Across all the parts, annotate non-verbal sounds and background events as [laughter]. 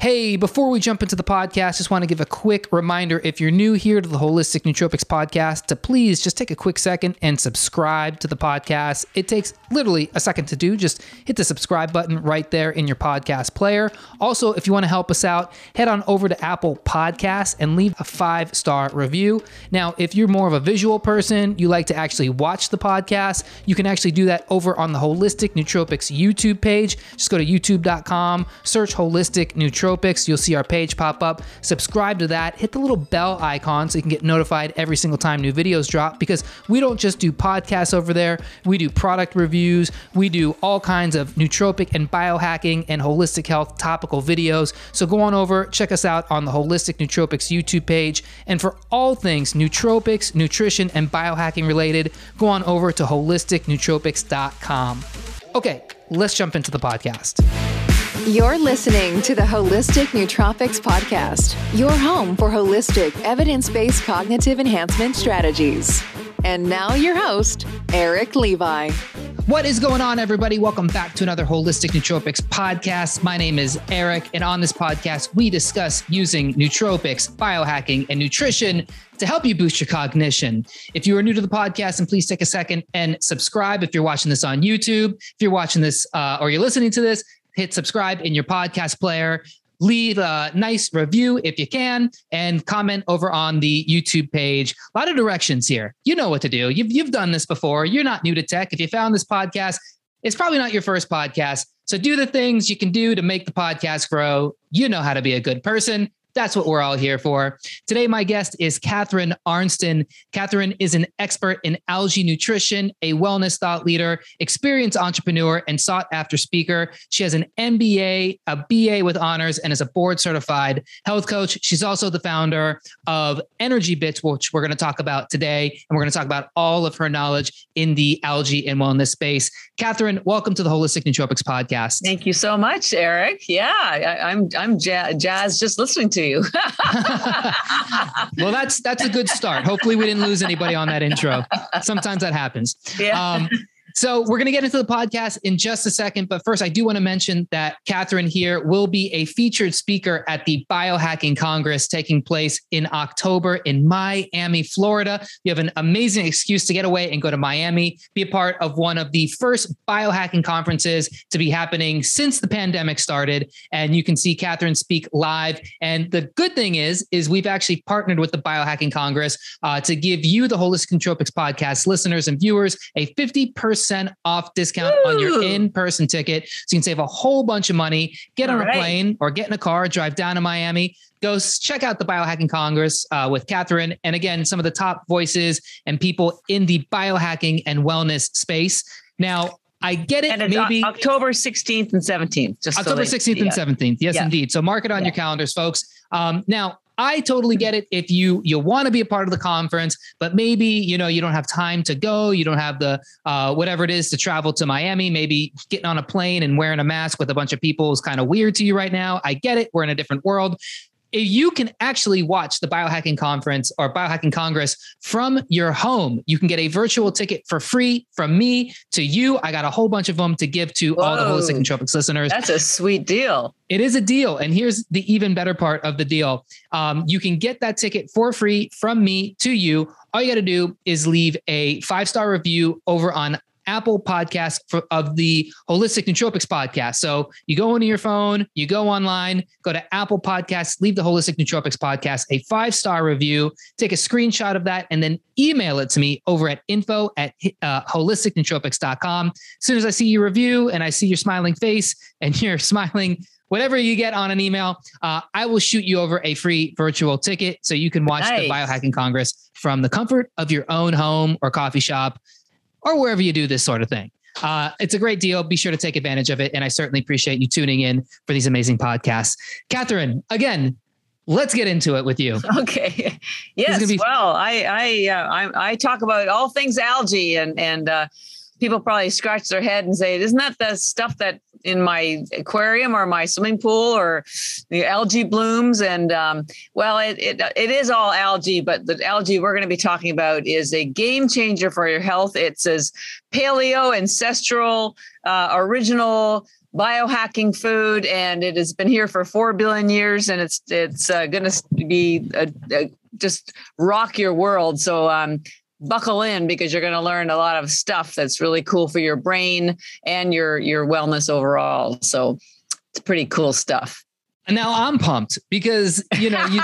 Hey, before we jump into the podcast, just want to give a quick reminder if you're new here to the Holistic Nootropics podcast, to please just take a quick second and subscribe to the podcast. It takes literally a second to do. Just hit the subscribe button right there in your podcast player. Also, if you want to help us out, head on over to Apple Podcasts and leave a five star review. Now, if you're more of a visual person, you like to actually watch the podcast, you can actually do that over on the Holistic Nootropics YouTube page. Just go to youtube.com, search Holistic Nootropics Nootropics. You'll see our page pop up. Subscribe to that. Hit the little bell icon so you can get notified every single time new videos drop because we don't just do podcasts over there. We do product reviews. We do all kinds of nootropic and biohacking and holistic health topical videos. So go on over, check us out on the Holistic Nootropics YouTube page. And for all things nootropics, nutrition, and biohacking related, go on over to holisticnootropics.com. Okay, let's jump into the podcast. You're listening to the Holistic Nootropics Podcast, your home for holistic, evidence based cognitive enhancement strategies. And now, your host, Eric Levi. What is going on, everybody? Welcome back to another Holistic Nootropics podcast. My name is Eric, and on this podcast, we discuss using nootropics, biohacking, and nutrition to help you boost your cognition. If you are new to the podcast, and please take a second and subscribe if you're watching this on YouTube. If you're watching this uh, or you're listening to this, hit subscribe in your podcast player. Leave a nice review if you can and comment over on the YouTube page. A lot of directions here. You know what to do. You've, you've done this before. You're not new to tech. If you found this podcast, it's probably not your first podcast. So do the things you can do to make the podcast grow. You know how to be a good person. That's what we're all here for. Today, my guest is Catherine Arnston. Catherine is an expert in algae nutrition, a wellness thought leader, experienced entrepreneur, and sought after speaker. She has an MBA, a BA with honors, and is a board certified health coach. She's also the founder of Energy Bits, which we're going to talk about today. And we're going to talk about all of her knowledge in the algae and wellness space. Catherine, welcome to the Holistic Nootropics podcast. Thank you so much, Eric. Yeah, I, am I'm, I'm jazz just listening to you. [laughs] well, that's that's a good start. Hopefully, we didn't lose anybody on that intro. Sometimes that happens. Yeah. Um, so we're going to get into the podcast in just a second. But first, I do want to mention that Catherine here will be a featured speaker at the Biohacking Congress taking place in October in Miami, Florida. You have an amazing excuse to get away and go to Miami, be a part of one of the first biohacking conferences to be happening since the pandemic started. And you can see Catherine speak live. And the good thing is, is we've actually partnered with the Biohacking Congress uh, to give you, the Holistic Nootropics podcast listeners and viewers, a 50% off discount Ooh. on your in person ticket. So you can save a whole bunch of money, get All on a plane or get in a car, drive down to Miami. Go check out the Biohacking Congress uh, with Catherine. And again, some of the top voices and people in the biohacking and wellness space. Now, I get it. maybe October 16th and 17th. Just October so 16th and 17th. Yes, yeah. indeed. So mark it on yeah. your calendars, folks. Um, now, I totally get it if you you want to be a part of the conference, but maybe you know you don't have time to go, you don't have the uh, whatever it is to travel to Miami. Maybe getting on a plane and wearing a mask with a bunch of people is kind of weird to you right now. I get it. We're in a different world if you can actually watch the biohacking conference or biohacking congress from your home. You can get a virtual ticket for free from me to you. I got a whole bunch of them to give to Whoa, all the holistic nootropics listeners. That's a sweet deal. It is a deal and here's the even better part of the deal. Um, you can get that ticket for free from me to you. All you got to do is leave a five star review over on Apple podcast for, of the Holistic Nootropics podcast. So you go into your phone, you go online, go to Apple Podcasts, leave the Holistic Nootropics podcast a five star review, take a screenshot of that, and then email it to me over at info at uh, holisticnootropics.com. As soon as I see your review and I see your smiling face [laughs] and you're smiling, whatever you get on an email, uh, I will shoot you over a free virtual ticket so you can watch nice. the Biohacking Congress from the comfort of your own home or coffee shop or wherever you do this sort of thing. Uh, it's a great deal. Be sure to take advantage of it. And I certainly appreciate you tuning in for these amazing podcasts. Catherine, again, let's get into it with you. [laughs] Okay. Yes. Be- well, I I, uh, I I talk about all things algae and and uh, people probably scratch their head and say, "Isn't that the stuff that in my aquarium or my swimming pool or the algae blooms?" And um, well, it, it it is all algae, but the algae we're going to be talking about is a game changer for your health. It says paleo, ancestral, uh, original biohacking food, and it has been here for four billion years, and it's it's uh, going to be a, a, just rock your world. So um, buckle in because you're going to learn a lot of stuff that's really cool for your brain and your your wellness overall. So it's pretty cool stuff. And now I'm pumped because you know you,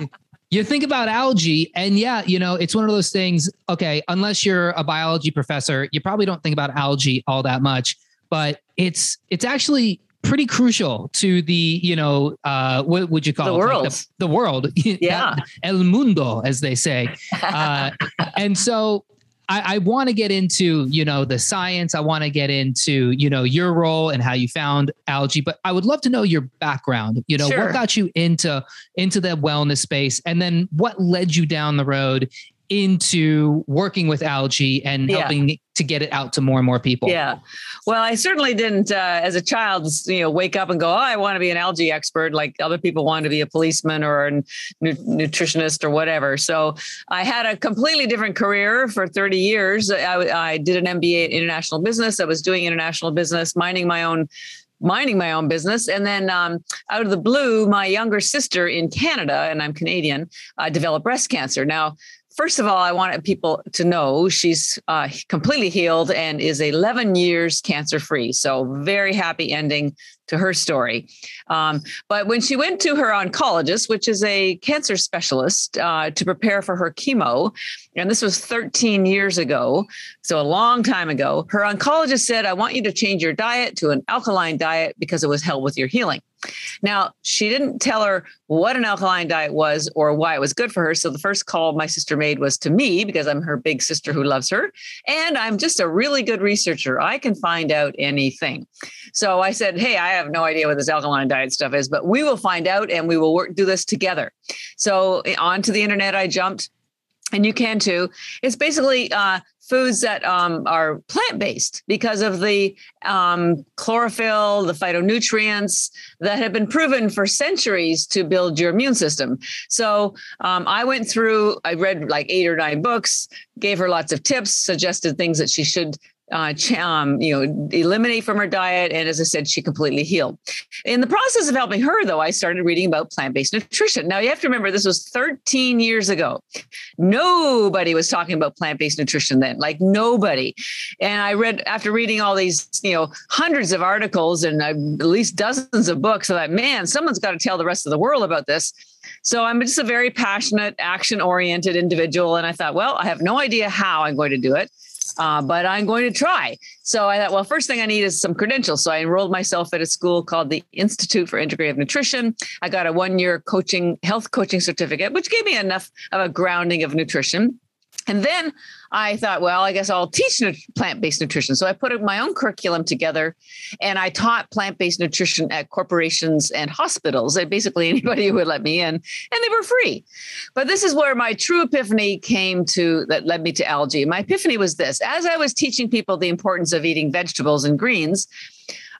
[laughs] you think about algae and yeah, you know, it's one of those things, okay, unless you're a biology professor, you probably don't think about algae all that much, but it's it's actually pretty crucial to the you know uh, what would you call the it world like the, the, world [laughs] yeah el mundo as they say uh, [laughs] and so I, I want to get into you know the science. I want to get into you know your role and how you found algae, but I would love to know your background. You know sure. what got you into into the wellness space, and then what led you down the road into working with algae and helping yeah. To get it out to more and more people? Yeah. Well, I certainly didn't, uh, as a child, you know, wake up and go, oh, I want to be an algae expert like other people want to be a policeman or a nu- nutritionist or whatever. So I had a completely different career for 30 years. I, I did an MBA in international business. I was doing international business, minding my own minding my own business. And then um, out of the blue, my younger sister in Canada, and I'm Canadian, uh, developed breast cancer. Now, first of all, I wanted people to know she's uh, completely healed and is 11 years cancer free. So, very happy ending to her story. Um, but when she went to her oncologist, which is a cancer specialist, uh, to prepare for her chemo, and this was 13 years ago, so a long time ago, her oncologist said, I want you to change your diet to an alkaline diet because it was help with your healing. Now, she didn't tell her what an alkaline diet was or why it was good for her. So the first call my sister made was to me because I'm her big sister who loves her. And I'm just a really good researcher. I can find out anything. So I said, Hey, I have no idea what this alkaline diet stuff is, but we will find out and we will work do this together. So eh, onto the internet I jumped and you can too. It's basically uh, foods that um, are plant based because of the um, chlorophyll, the phytonutrients that have been proven for centuries to build your immune system. So um, I went through, I read like eight or nine books, gave her lots of tips, suggested things that she should uh, um, you know, eliminate from her diet. And as I said, she completely healed. In the process of helping her, though, I started reading about plant based nutrition. Now, you have to remember, this was 13 years ago. Nobody was talking about plant based nutrition then, like nobody. And I read, after reading all these, you know, hundreds of articles and uh, at least dozens of books, I thought, man, someone's got to tell the rest of the world about this. So I'm just a very passionate, action oriented individual. And I thought, well, I have no idea how I'm going to do it uh, but I'm going to try. So I thought, well, first thing I need is some credentials. So I enrolled myself at a school called the Institute for Integrative Nutrition. I got a one year coaching, health coaching certificate, which gave me enough of a grounding of nutrition. And then I thought, well, I guess I'll teach plant based nutrition. So I put my own curriculum together and I taught plant based nutrition at corporations and hospitals, and basically [laughs] anybody who would let me in, and they were free. But this is where my true epiphany came to that led me to algae. My epiphany was this as I was teaching people the importance of eating vegetables and greens,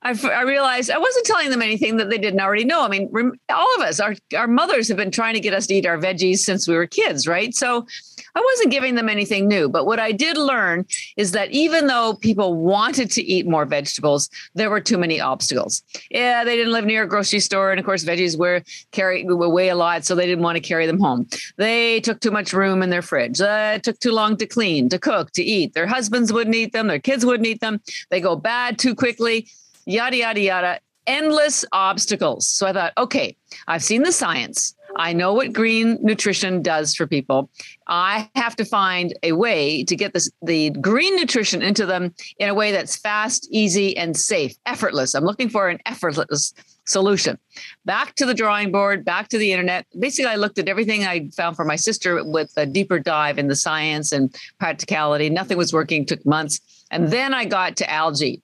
I, realized I wasn't telling them anything that they didn't already know. I mean, all of us, our, our mothers have been trying to get us to eat our veggies since we were kids, right? So I wasn't giving them anything new. But what I did learn is that even though people wanted to eat more vegetables, there were too many obstacles. Yeah, they didn't live near a grocery store. And of course, veggies were carry were weigh a lot, so they didn't want to carry them home. They took too much room in their fridge. Uh, it took too long to clean, to cook, to eat. Their husbands wouldn't eat them, their kids wouldn't eat them. They go bad too quickly yada, yada, yada, endless obstacles. So I thought, okay, I've seen the science. I know what green nutrition does for people. I have to find a way to get this the green nutrition into them in a way that's fast, easy, and safe, effortless. I'm looking for an effortless solution. Back to the drawing board, back to the internet. Basically, I looked at everything I found for my sister with a deeper dive in the science and practicality. Nothing was working, took months. And then I got to algae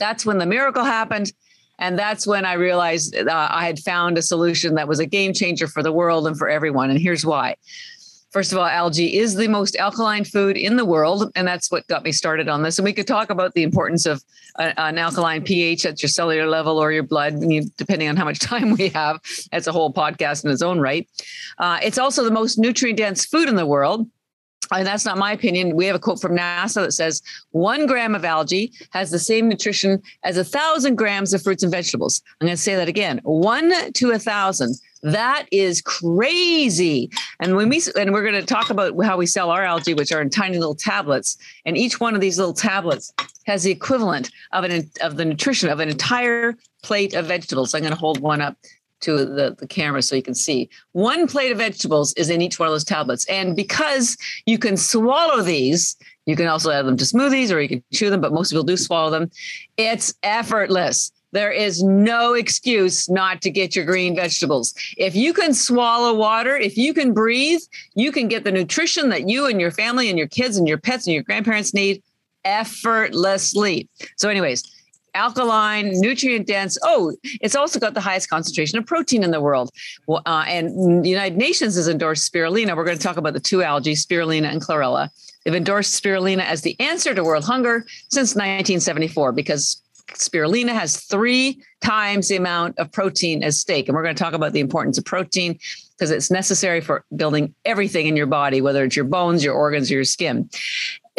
that's when the miracle happened. And that's when I realized uh, I had found a solution that was a game changer for the world and for everyone. And here's why. First of all, algae is the most alkaline food in the world. And that's what got me started on this. And we could talk about the importance of a, an alkaline pH at your cellular level or your blood, depending on how much [laughs] time we have. That's a whole podcast in its own right. Uh, it's also the most nutrient dense food in the world and that's not my opinion. We have a quote from NASA that says one gram of algae has the same nutrition as a thousand grams of fruits and vegetables. I'm going to say that again one to a thousand. That is crazy. And when we and we're going to talk about how we sell our algae, which are in tiny little tablets, and each one of these little tablets has the equivalent of an of the nutrition of an entire plate of vegetables. I'm going to hold one up to the, the camera so you can see. One plate of vegetables is in each one of those tablets. And because you can swallow these, you can also add them to smoothies or you can chew them, but most people do swallow them. It's effortless. There is no excuse not to get your green vegetables. If you can swallow water, if you can breathe, you can get the nutrition that you and your family and your kids and your pets and your grandparents need effortlessly. So, anyways, alkaline, nutrient dense. Oh, it's also got the highest concentration of protein in the world. Well, uh, and the United Nations has endorsed spirulina. We're going to talk about the two algae, spirulina and chlorella. They've endorsed spirulina as the answer to world hunger since 1974 because spirulina has three times the amount of protein as steak. And we're going to talk about the importance of protein because it's necessary for building everything in your body, whether it's your bones, your organs, or your skin.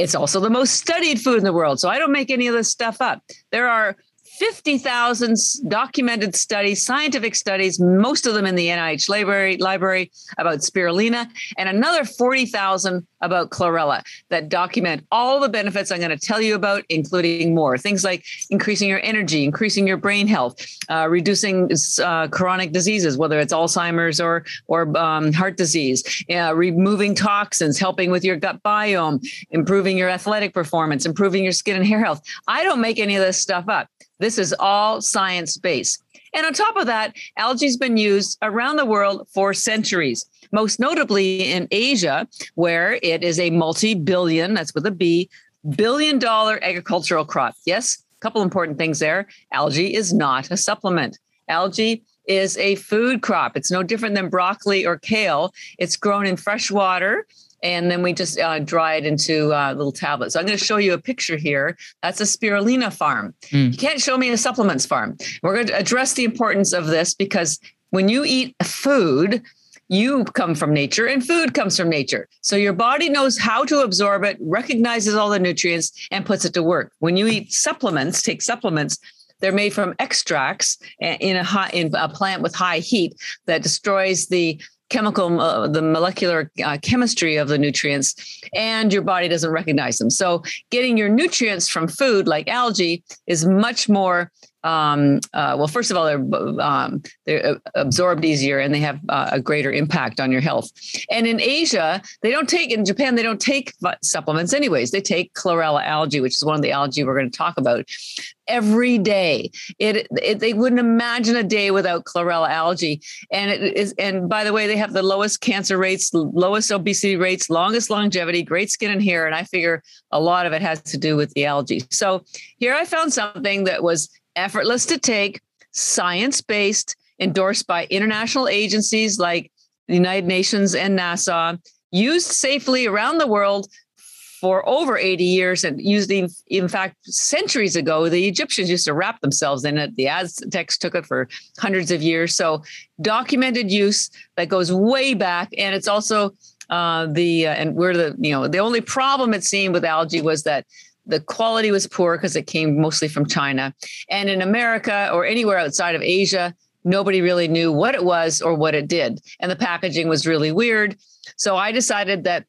It's also the most studied food in the world. So I don't make any of this stuff up. There are 50,000 documented studies, scientific studies, most of them in the NIH library, library about spirulina, and another 40,000 about chlorella that document all the benefits I'm going to tell you about, including more things like increasing your energy, increasing your brain health, uh, reducing uh, chronic diseases, whether it's Alzheimer's or or um, heart disease, uh, removing toxins, helping with your gut biome, improving your athletic performance, improving your skin and hair health. I don't make any of this stuff up. This is all science based. And on top of that, algae's been used around the world for centuries, most notably in Asia, where it is a multi billion, that's with a B, billion dollar agricultural crop. Yes, a couple important things there. Algae is not a supplement. Algae is a food crop. It's no different than broccoli or kale. It's grown in fresh water and then we just uh, dry it into uh, little tablets. So I'm going to show you a picture here. That's a spirulina farm. Mm. You can't show me a supplements farm. We're going to address the importance of this because when you eat food, you come from nature and food comes from nature. So your body knows how to absorb it, recognizes all the nutrients, and puts it to work. When you eat supplements, take supplements, they're made from extracts eh, in a high, in a plant with high heat that destroys the chemical, uh, the molecular uh, chemistry of the nutrients, and your body doesn't recognize them. So, getting your nutrients from food like algae is much more um, uh, well, first of all, they're um, they're absorbed easier and they have uh, a greater impact on your health. And in Asia, they don't take in Japan they don't take supplements anyways. They take chlorella algae, which is one of the algae we're going to talk about every day. It, it they wouldn't imagine a day without chlorella algae. And it is and by the way, they have the lowest cancer rates, lowest obesity rates, longest longevity, great skin and hair. And I figure a lot of it has to do with the algae. So here I found something that was effortless to take, science based, endorsed by international agencies like the United Nations and NASA, used safely around the world for over 80 years and used in, in fact centuries ago the egyptians used to wrap themselves in it. The aztecs took it for hundreds of years. So documented use that goes way back and it's also uh, the uh, and we're the you know the only problem it seemed with algae was that the quality was poor because it came mostly from China. And in America or anywhere outside of Asia, nobody really knew what it was or what it did. And the packaging was really weird. So I decided that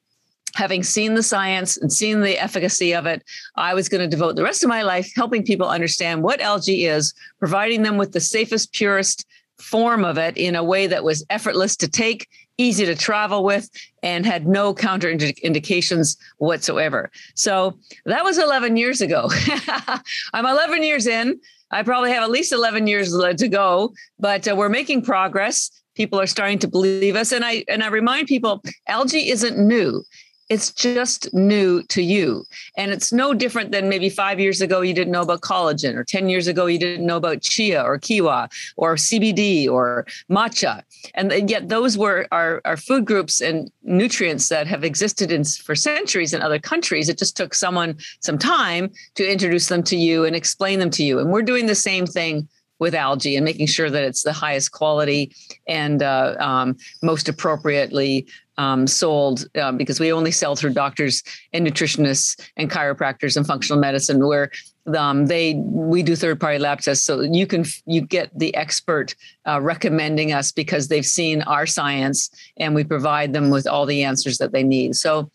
having seen the science and seen the efficacy of it, I was going to devote the rest of my life helping people understand what algae is, providing them with the safest, purest form of it in a way that was effortless to take easy to travel with, and had no counterindications whatsoever. So that was 11 years ago. [laughs] I'm 11 years in. I probably have at least 11 years to go, but uh, we're making progress. People are starting to believe us, and I and I remind people, algae isn't new. It's just new to you. And it's no different than maybe five years ago you didn't know about collagen, or 10 years ago you didn't know about chia or quinoa or CBD or matcha. And yet those were our, our food groups and nutrients that have existed in, for centuries in other countries. It just took someone some time to introduce them to you and explain them to you. And we're doing the same thing with algae and making sure that it's the highest quality and uh, um, most appropriately um, sold uh, because we only sell through doctors and nutritionists and chiropractors and functional medicine where um, they we do third party lab tests. So you can you get the expert uh, recommending us because they've seen our science and we provide them with all the answers that they need. So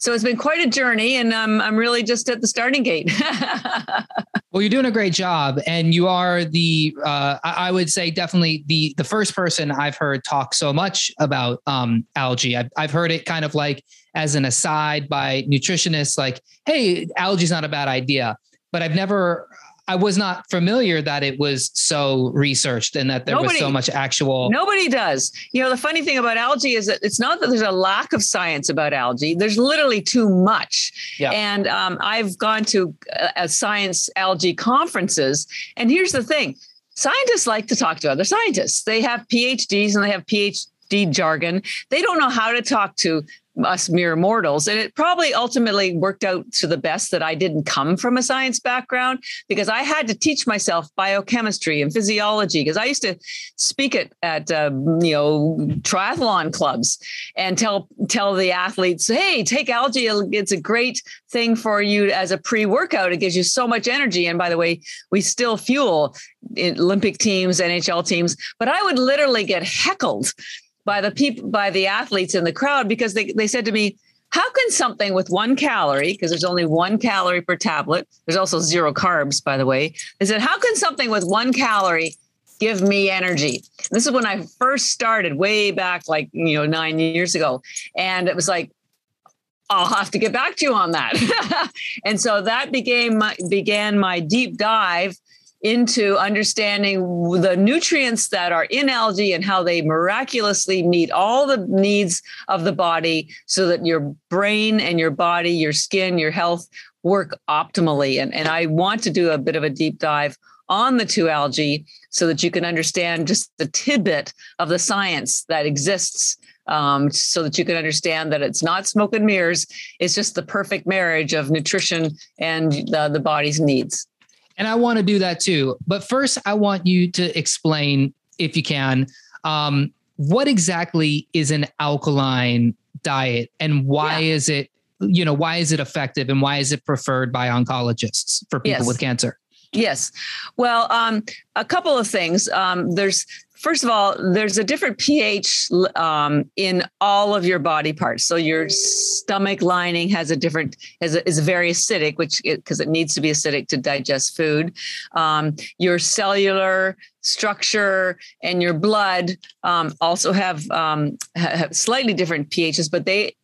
so it's been quite a journey and um, i'm really just at the starting gate. [laughs] Well you're doing a great job and you are the uh, i would say definitely the the first person i've heard talk so much about um, algae. I've, I've heard it kind of like as an aside by nutritionists like hey algae's not a bad idea but I've never I was not familiar that it was so researched and that there nobody, was so much actual. Nobody does. You know, the funny thing about algae is that it's not that there's a lack of science about algae. There's literally too much. Yeah. And um, I've gone to uh, science algae conferences, and here's the thing: scientists like to talk to other scientists. They have PhDs and they have PhD jargon. They don't know how to talk to us mere mortals. And it probably ultimately worked out to the best that I didn't come from a science background because I had to teach myself biochemistry and physiology because I used to speak at, at uh, you know, triathlon clubs and tell, tell the athletes, hey, take algae. It's a great thing for you as a pre workout. It gives you so much energy. And by the way, we still fuel Olympic teams, NHL teams, but I would literally get heckled by the people by the athletes in the crowd because they, they said to me how can something with one calorie because there's only one calorie per tablet there's also zero carbs by the way they said how can something with one calorie give me energy this is when i first started way back like you know nine years ago and it was like I'll have to get back to you on that. [laughs] and so that became my, began my deep dive into understanding the nutrients that are in algae and how they miraculously meet all the needs of the body so that your brain and your body, your skin, your health work optimally. And, and I want to do a bit of a deep dive on the two algae so that you can understand just the tidbit of the science that exists um, so that you can understand that it's not smoke and mirrors. It's just the perfect marriage of nutrition and the, the body's needs. And I want to do that too. But first, I want you to explain, if you can, um, what exactly is an alkaline diet and why yeah. is it, you know, why is it effective and why is it preferred by oncologists for people yes. with cancer? Yes. Well, um, a couple of things. Um, there's First of all, there's a different pH um, in all of your body parts. So your stomach lining has a different is, is very acidic, which because it, it, needs to be acidic to digest food. Um, your cellular structure and your blood um, also have, um, have slightly different pHs, but they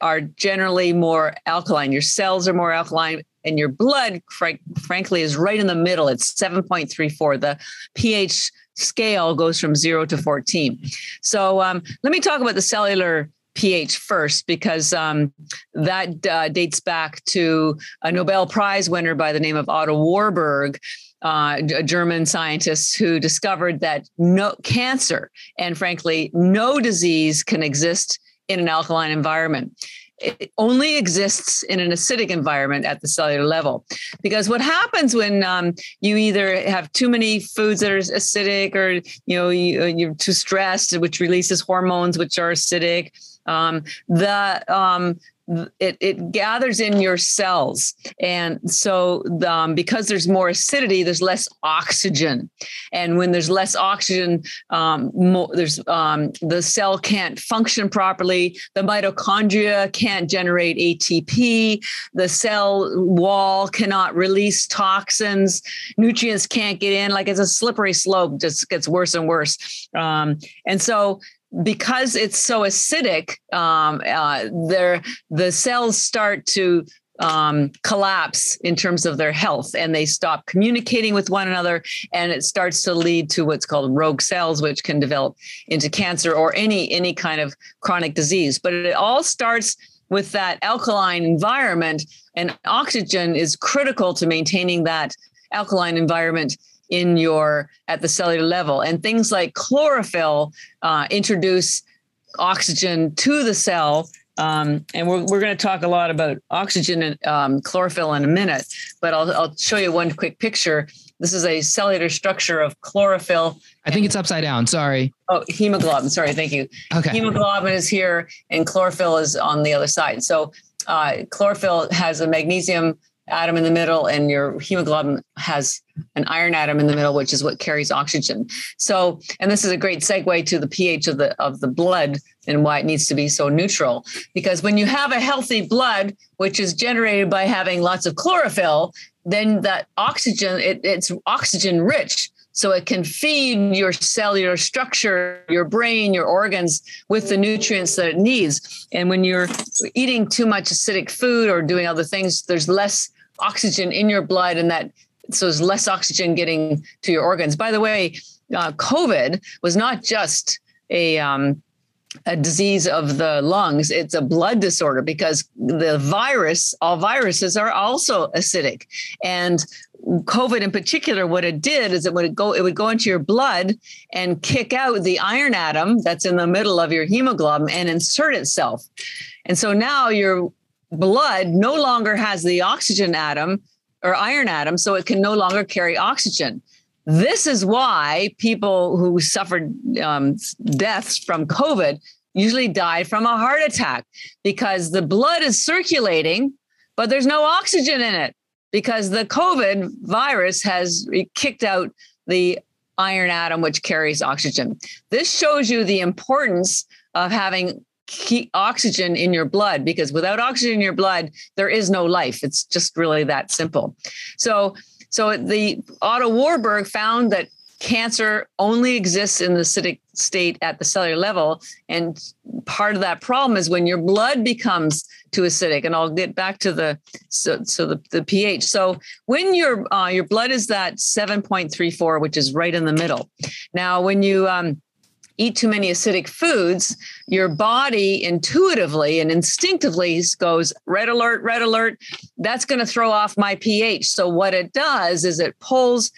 are generally more alkaline. Your cells are more alkaline and your blood, frankly, is right in the middle. It's 7.34. The pH scale goes from zero to 14. So um, let me talk about the cellular pH first, because um, that uh, dates back to a Nobel Prize winner by the name of Otto Warburg. Uh, a German scientist who discovered that no cancer and frankly no disease can exist in an alkaline environment it only exists in an acidic environment at the cellular level. Because what happens when um, you either have too many foods that are acidic, or you know you, are uh, too stressed, which releases hormones which are acidic. Um, the um, it, it gathers in your cells. And so, um, because there's more acidity, there's less oxygen. And when there's less oxygen, um, more, there's um, the cell can't function properly. The mitochondria can't generate ATP. The cell wall cannot release toxins. Nutrients can't get in. Like it's a slippery slope, just gets worse and worse. Um, and so, because it's so acidic, um, uh, the cells start to um, collapse in terms of their health and they stop communicating with one another and it starts to lead to what's called rogue cells which can develop into cancer or any any kind of chronic disease. But it all starts with that alkaline environment and oxygen is critical to maintaining that alkaline environment in your at the cellular level and things like chlorophyll uh, introduce oxygen to the cell um, and we're, we're going to talk a lot about oxygen and um, chlorophyll in a minute but I'll, I'll show you one quick picture this is a cellular structure of chlorophyll. I think it's upside down. Sorry. Oh, hemoglobin. Sorry. Thank you. Okay. Hemoglobin is here and chlorophyll is on the other side. So uh, chlorophyll has a magnesium atom in the middle and your hemoglobin has an iron atom in the middle which is what carries oxygen. So and this is a great segue to the ph of the of the blood and why it needs to be so neutral. Because when you have a healthy blood which is generated by having lots of chlorophyll then that oxygen it, it's oxygen rich. So it can feed your cellular structure, your brain, your organs with the nutrients that it needs. And when you're eating too much acidic food or doing other things, there's less oxygen in your blood, and that so there's less oxygen getting to your organs. By the way, uh, COVID was not just a um, a disease of the lungs. It's a blood disorder because the virus, all viruses are also acidic. And COVID in particular, what it did is it would go, it would go into your blood and kick out the iron atom that's in the middle of your hemoglobin and insert itself. And so now your blood no longer has the oxygen atom or iron atom, so it can no longer carry oxygen. This is why people who suffered um, deaths from COVID usually died from a heart attack because the blood is circulating, but there's no oxygen in it because the COVID virus has kicked out the iron atom, which carries oxygen. This shows you the importance of having oxygen in your blood because without oxygen in your blood, there is no life. It's just really that simple. So, so the Otto Warburg found that cancer only exists in the acidic state at the cellular level. And part of that problem is when your blood becomes too acidic. And I'll get back to the so, so the, the pH. So when your uh, your blood is that 7.34, which is right in the middle. Now, when you um, eat too many acidic foods, your body intuitively and instinctively goes red alert, red alert. That's going to throw off my pH. So what it does is it pulls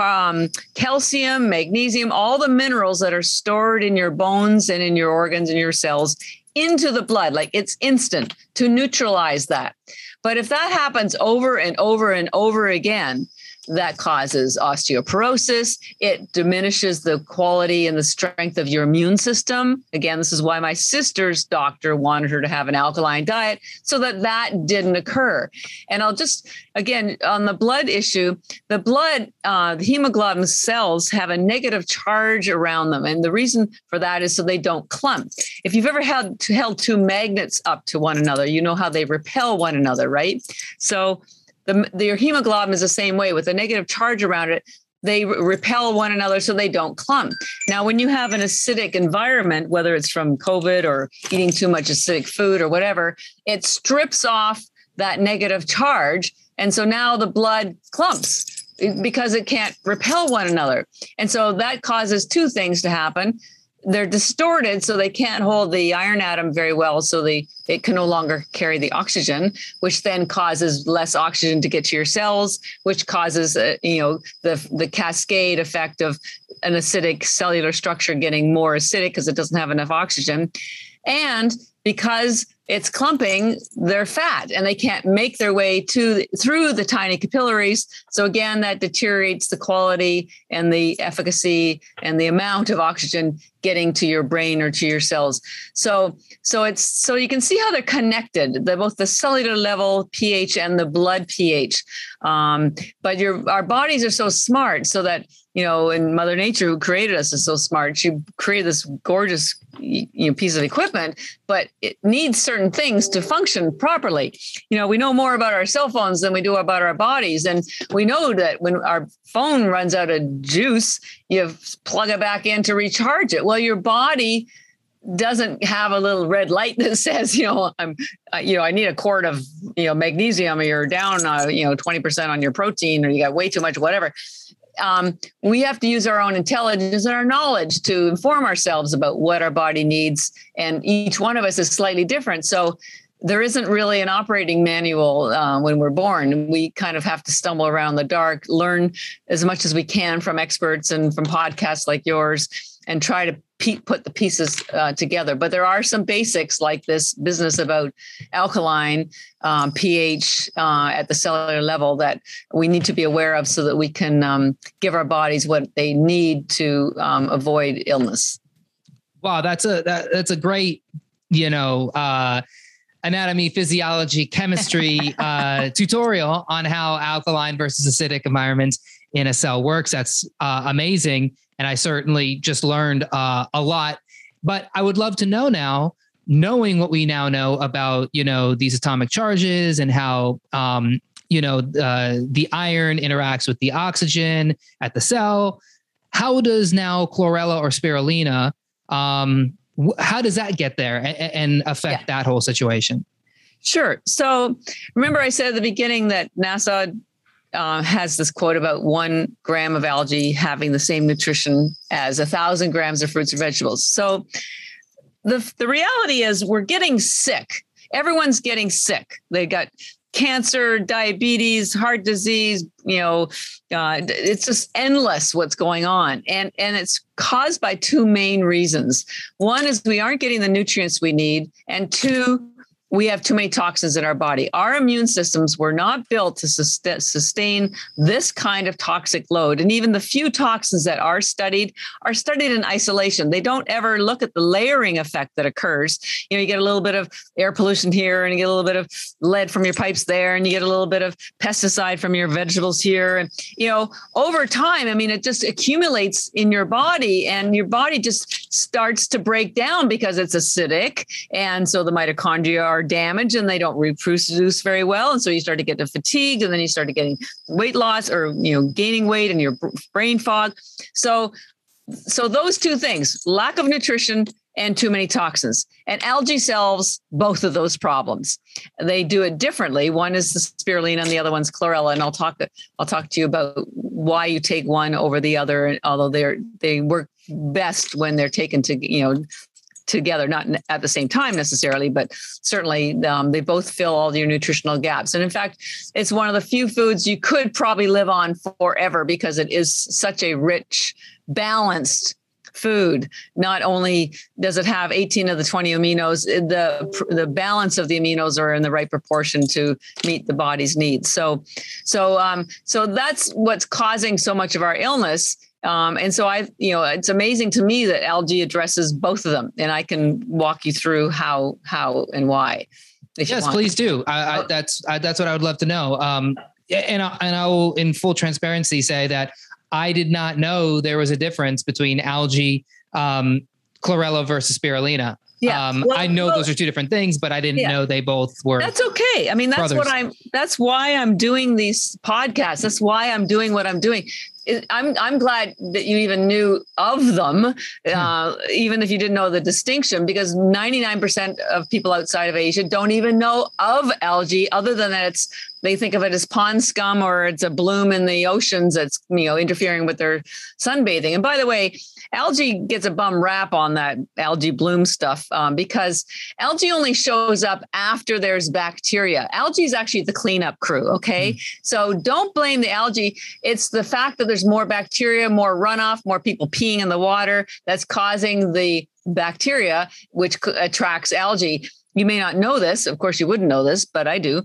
um, calcium, magnesium, all the minerals that are stored in your bones and in your organs and your cells into the blood. Like it's instant to neutralize that. But if that happens over and over and over again, that causes osteoporosis. It diminishes the quality and the strength of your immune system. Again, this is why my sister's doctor wanted her to have an alkaline diet so that that didn't occur. And I'll just, again, on the blood issue, the blood, uh, the hemoglobin cells have a negative charge around them. And the reason for that is so they don't clump. If you've ever held, held two magnets up to one another, you know how they repel one another, right? So, the, your hemoglobin is the same way with a negative charge around it. They repel one another so they don't clump. Now, when you have an acidic environment, whether it's from COVID or eating too much acidic food or whatever, it strips off that negative charge. And so now the blood clumps eh, because it can't repel one another. And so that causes two things to happen they're distorted so they can't hold the iron atom very well so they it can no longer carry the oxygen which then causes less oxygen to get to your cells which causes uh, you know the the cascade effect of an acidic cellular structure getting more acidic because it doesn't have enough oxygen. And because it's clumping they're fat and they can't make their way to through the tiny capillaries. So again that deteriorates the quality and the efficacy and the amount of oxygen getting to your brain or to your cells. So so it's so you can see how they're connected the both the cellular level ph and the blood ph. Um, but your our bodies are so smart so that you know, and Mother Nature, who created us, is so smart. She created this gorgeous you know piece of equipment, but it needs certain things to function properly. You know, we know more about our cell phones than we do about our bodies, and we know that when our phone runs out of juice, you plug it back in to recharge it. Well, your body doesn't have a little red light [laughs] that says, you know, I'm, you know, I need a quart of, you know, magnesium or you're down, uh, you know, 20% on your protein or you got way too much, whatever um, we have to use our own intelligence and our knowledge to inform ourselves about what our body needs. And each one of us is slightly different. So there isn't really an operating manual uh, when we're born. We kind of have to stumble around the dark, learn as much as we can from experts and from podcasts like yours, and try to put the pieces uh, together. But there are some basics like this business about alkaline um, pH uh, at the cellular level that we need to be aware of so that we can um, give our bodies what they need to um, avoid illness. Wow, that's a that, that's a great you know. Uh, anatomy, physiology, chemistry [laughs] uh, tutorial on how alkaline versus acidic environments in a cell works. That's uh, amazing and I certainly just learned uh, a lot. But I would love to know now, knowing what we now know about you know these atomic charges and how um, you know uh, the iron interacts with the oxygen at the cell. How does now chlorella or spirulina? Um, how does that get there and, and affect yeah. that whole situation? Sure. So remember, I said at the beginning that NASA uh, has this quote about one gram of algae having the same nutrition as a thousand grams of fruits or vegetables. So the the reality is we're getting sick. Everyone's getting sick. They got cancer, diabetes, heart disease. You know, uh, it's just endless what's going on, and and it's caused by two main reasons. One is we aren't getting the nutrients we need, and two we have too many toxins in our body. Our immune systems were not built to sustain this kind of toxic load. And even the few toxins that are studied are studied in isolation. They don't ever look at the layering effect that occurs. You know, you get a little bit of air pollution here, and you get a little bit of lead from your pipes there, and you get a little bit of pesticide from your vegetables here. And, you know, over time, I mean, it just accumulates in your body, and your body just starts to break down because it's acidic. And so the mitochondria are are damaged and they don't reproduce very well. And so you start to get to fatigue and then you start to getting weight loss or, you know, gaining weight and your brain fog. So, so those two things, lack of nutrition and too many toxins. And algae solves both of those problems. They do it differently. One is the spirulina and the other one's chlorella. And I'll talk I'll talk to you about why you take one over the other, although they're they work best when they're taken to you know together, not at the same time necessarily, but certainly um, they both fill all your nutritional gaps. And in fact, it's one of the few foods you could probably live on forever because it is such a rich, balanced food. Not only does it have 18 of the 20 aminos, the the balance of the aminos are in the right proportion to meet the body's needs. So, so um, so that's what's causing so much of our illness um, and so I, you know, it's amazing to me that algae addresses both of them, and I can walk you through how, how, and why. Yes, please do. I, I, that's I, that's what I would love to know. Um, and I, and I will, in full transparency, say that I did not know there was a difference between algae, um, chlorella versus spirulina. Yeah. Um, well, I know well, those are two different things, but I didn't yeah. know they both were. That's okay. I mean, that's brothers. what I'm, that's why I'm doing these podcasts. That's why I'm doing what I'm doing. I'm I'm glad that you even knew of them, hmm. uh, even if you didn't know the distinction, because 99% of people outside of Asia don't even know of algae, other than that it's they think of it as pond scum or it's a bloom in the oceans that's you know interfering with their sunbathing. And by the way, algae gets a bum rap on that algae bloom stuff um, because algae only shows up after there's bacteria. Algae is actually the cleanup crew. Okay, mm. so don't blame the algae. It's the fact that there's more bacteria, more runoff, more people peeing in the water that's causing the bacteria, which attracts algae. You may not know this. Of course, you wouldn't know this, but I do.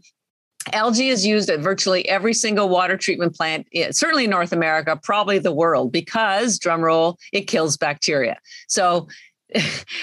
Algae is used at virtually every single water treatment plant, eh, certainly in North America, probably the world, because, drumroll, it kills bacteria. So, [laughs]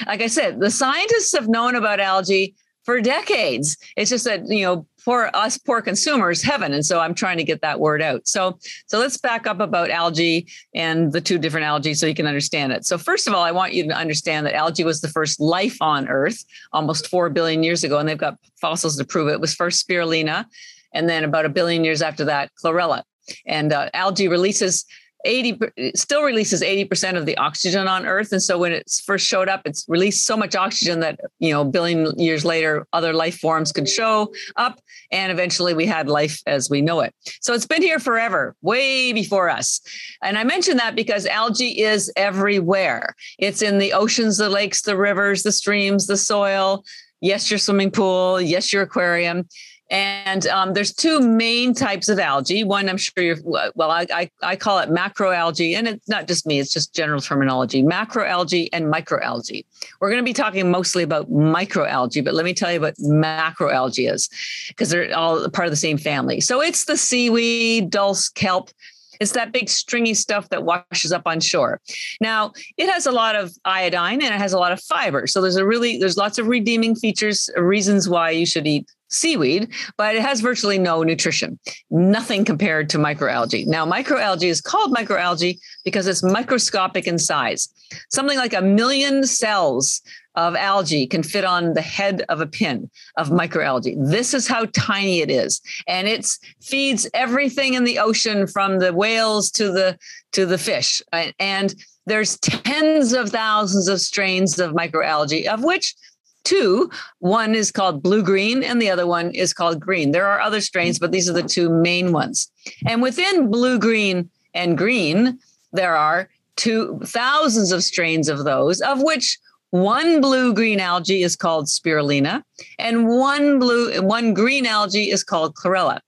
like I said, the scientists have known about algae for decades. It's just that, you know, for us poor consumers, heaven. And so I'm trying to get that word out. So, so let's back up about algae and the two different algae so you can understand it. So, first of all, I want you to understand that algae was the first life on Earth almost 4 billion years ago. And they've got fossils to prove it. It was first spirulina. And then about a billion years after that, chlorella. And uh, algae releases 80 still releases 80% of the oxygen on earth. And so when it first showed up it's released so much oxygen that you know billion years later other life forms could show up. And eventually we had life as we know it. So it's been here forever way before us. And i mention that because algae is everywhere. It's in the oceans the lakes the rivers the streams the soil. Yes your swimming pool. Yes your aquarium And um, there's two main types of algae. One, I'm sure you're, well, I, I, I, call it macroalgae, and it's not just me, it's just general terminology macroalgae and microalgae. We're going to be talking mostly about microalgae, but let me tell you what macroalgae is, because they're all part of the same family. So it's the seaweed, dulse, kelp, it's that big stringy stuff that washes up on shore. Now, it has a lot of iodine and it has a lot of fiber. So there's a really there's lots of redeeming features, reasons why you should eat seaweed, but it has virtually no nutrition, nothing compared to microalgae. Now, microalgae is called microalgae because it's microscopic in size. Something like a million cells of algae can fit on the head of a pin of microalgae. This is how tiny it is. And it feeds everything in the ocean from the whales to the to the fish. And there's tens of thousands of strains of microalgae of which two. One is called blue green, and the other one is called green. There are other strains, but these are the two main ones. And within blue green and green, there are two thousands of strains of those, of which one blue green algae is called spirulina, and one blue one green algae is called chlorella.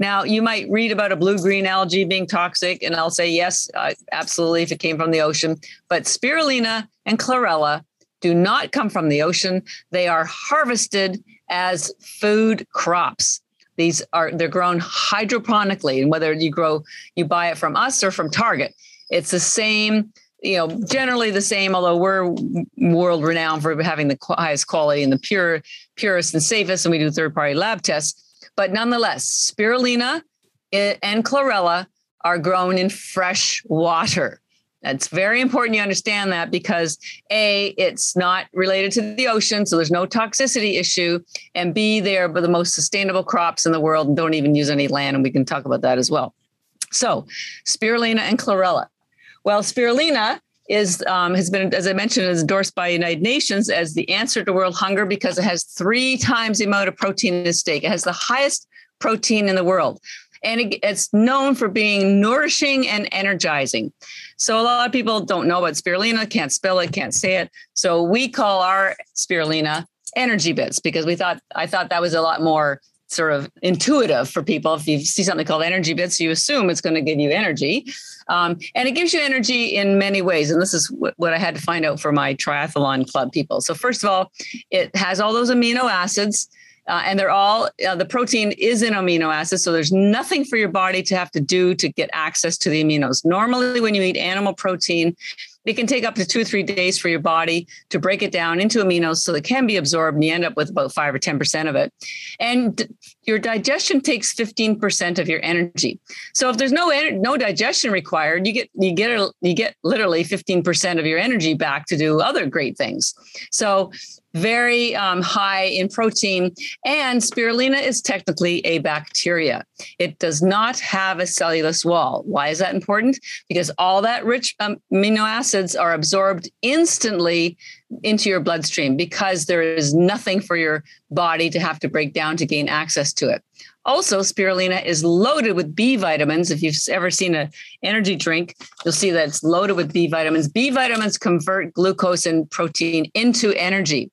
Now, you might read about a blue green algae being toxic, and I'll say yes, uh, absolutely, if it came from the ocean. But spirulina and chlorella do not come from the ocean. They are harvested as food crops. These are they're grown hydroponically, and whether you grow you buy it from us or from Target, it's the same you know, generally the same, although we're world renowned for having the highest quality and the pure, purest and safest, and we do third party lab tests. But nonetheless, spirulina eh, and chlorella are grown in fresh water. It's very important you understand that because A, it's not related to the ocean, so there's no toxicity issue. And B, they're the most sustainable crops in the world and don't even use any land. And we can talk about that as well. So, spirulina and chlorella. Well, spirulina is um, has been, as I mentioned, is endorsed by United Nations as the answer to world hunger because it has three times the amount of protein in steak. It has the highest protein in the world. And it, it's known for being nourishing and energizing. So a lot of people don't know about spirulina, can't spell it, can't say it. So we call our spirulina energy bits because we thought I thought that was a lot more sort of intuitive for people. If you see something called energy bits, you assume it's going to give you energy. Um, and it gives you energy in many ways. And this is what I had to find out for my triathlon club people. So, first of all, it has all those amino acids. Uh, and they're all uh, the protein is in amino acids so there's nothing for your body to have to do to get access to the aminos normally when you eat animal protein it can take up to two three days for your body to break it down into aminos so it can be absorbed and you end up with about five or 10% of it. And your digestion takes 15% of your energy. So if there's no no digestion required, you get you get you get literally 15% of your energy back to do other great things. So very um, high in protein. And spirulina is technically a bacteria. It does not have a cellulose wall. Why is that important? Because all that rich um, amino acids are absorbed instantly into your bloodstream because there is nothing for your body to have to break down to gain access to it. Also, spirulina is loaded with B vitamins. If you've ever seen an energy drink, you'll see that it's loaded with B vitamins. B vitamins convert glucose and protein into energy.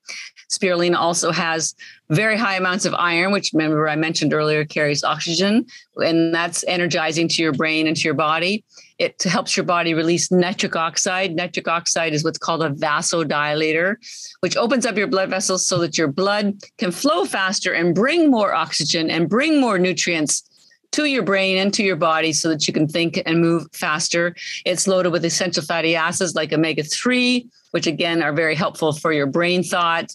Spirulina also has very high amounts of iron, which remember I mentioned earlier carries oxygen, and that's energizing to your brain and to your body. It helps your body release nitric oxide. Nitric oxide is what's called a vasodilator, which opens up your blood vessels so that your blood can flow faster and bring more oxygen and bring more nutrients to your brain and to your body so that you can think and move faster. It's loaded with essential fatty acids like omega 3, which again are very helpful for your brain thought.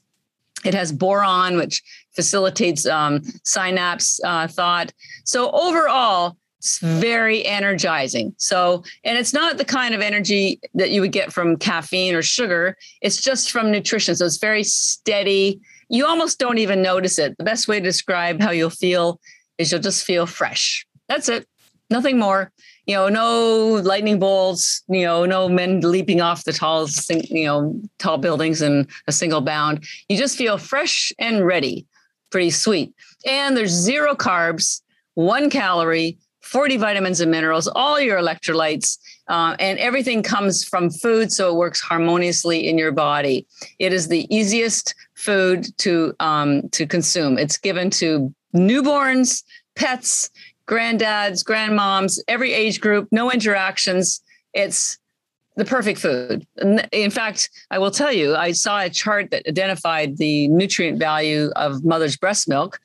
It has boron, which facilitates um, synapse uh, thought. So, overall, it's very energizing. So, and it's not the kind of energy that you would get from caffeine or sugar. It's just from nutrition. So it's very steady. You almost don't even notice it. The best way to describe how you'll feel is you'll just feel fresh. That's it. Nothing more. You know, no lightning bolts, you know, no men leaping off the tall, you know, tall buildings in a single bound. You just feel fresh and ready. Pretty sweet. And there's zero carbs, one calorie, 40 vitamins and minerals, all your electrolytes, uh, and everything comes from food, so it works harmoniously in your body. It is the easiest food to um, to consume. It's given to newborns, pets, granddads, grandmoms, every age group, no interactions. It's the perfect food. In fact, I will tell you, I saw a chart that identified the nutrient value of mother's breast milk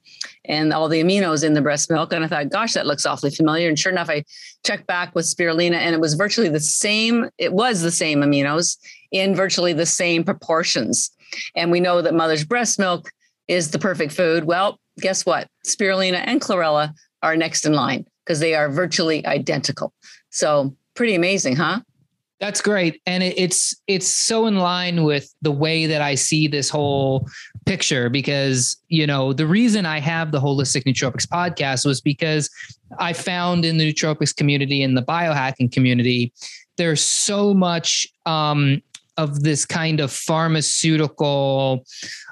and all the aminos in the breast milk. And I thought, gosh, that looks awfully familiar. And sure enough, I checked back with spirulina and it was virtually the same. It was the same aminos in virtually the same proportions. And we know that mother's breast milk is the perfect food. Well, guess what? Spirulina and chlorella are next in line because they are virtually identical. So pretty amazing, huh? That's great, and it, it's it's so in line with the way that I see this whole picture because you know the reason I have the holistic nootropics podcast was because I found in the nootropics community and the biohacking community there's so much um, of this kind of pharmaceutical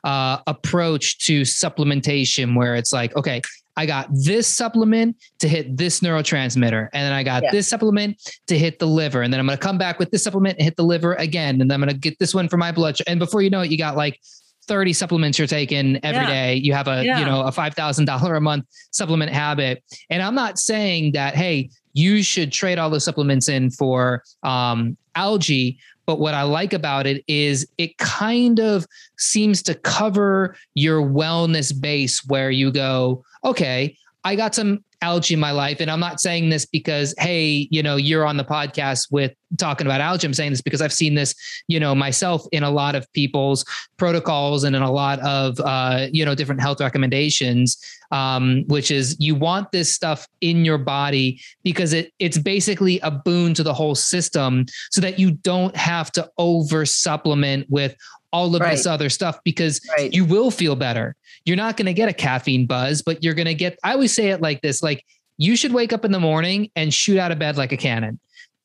uh, approach to supplementation where it's like okay I got this supplement to hit this neurotransmitter, and then I got yeah. this supplement to hit the liver, and then I'm going to come back with this supplement and hit the liver again, and then I'm going to get this one for my blood. And before you know it, you got like 30 supplements you're taking every yeah. day. You have a yeah. you know a five thousand dollar a month supplement habit, and I'm not saying that hey you should trade all the supplements in for um, algae. But what I like about it is it kind of seems to cover your wellness base where you go, okay, I got some algae in my life. And I'm not saying this because, hey, you know, you're on the podcast with talking about algae. I'm saying this because I've seen this, you know, myself in a lot of people's protocols and in a lot of, uh, you know, different health recommendations, um, which is you want this stuff in your body because it it's basically a boon to the whole system so that you don't have to over supplement with all of right. this other stuff because right. you will feel better. You're not going to get a caffeine buzz, but you're going to get, I always say it like this, like you should wake up in the morning and shoot out of bed like a cannon.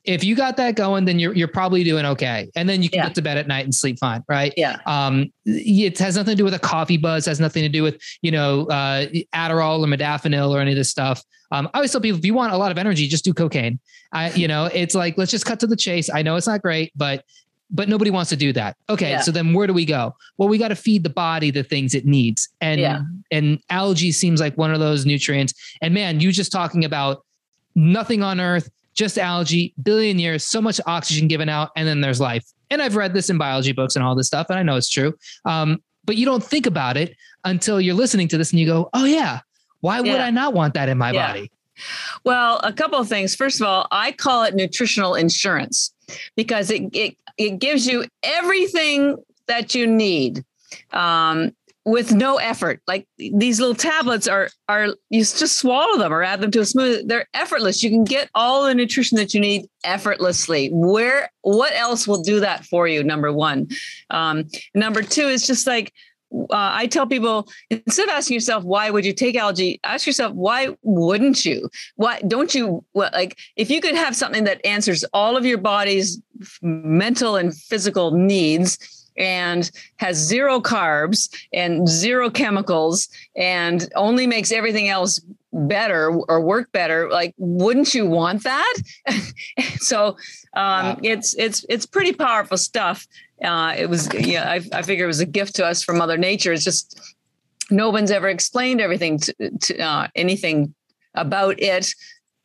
If you got that going, then you're, you're probably doing okay. And then you can yeah. get to bed at night and sleep fine. Right. Yeah. Um, it has nothing to do with a coffee buzz, has nothing to do with, you know, uh, Adderall or modafinil or any of this stuff. Um, I always tell people if you want a lot of energy, just do cocaine. I, you know, it's like, let's just cut to the chase. I know it's not great, but but nobody wants to do that. Okay, yeah. so then where do we go? Well, we got to feed the body the things it needs, and yeah. and algae seems like one of those nutrients. And man, you just talking about nothing on Earth, just algae, billion years, so much oxygen given out, and then there's life. And I've read this in biology books and all this stuff, and I know it's true. Um, but you don't think about it until you're listening to this, and you go, "Oh yeah, why yeah. would I not want that in my body?" Well, a couple of things. First of all, I call it nutritional insurance because it, it, it gives you everything that you need um, with no effort. Like these little tablets are are you just swallow them or add them to a smoothie. They're effortless. You can get all the nutrition that you need effortlessly. Where what else will do that for you? Number one. Um, number two is just like uh, I tell people instead of asking yourself why would you take algae, ask yourself why wouldn't you? Why don't you? What like if you could have something that answers all of your body's mental and physical needs and has zero carbs and zero chemicals and only makes everything else better or work better like wouldn't you want that [laughs] so um, it's it's it's pretty powerful stuff uh, it was yeah I, I figure it was a gift to us from mother nature. It's just no one's ever explained everything to, to uh, anything about it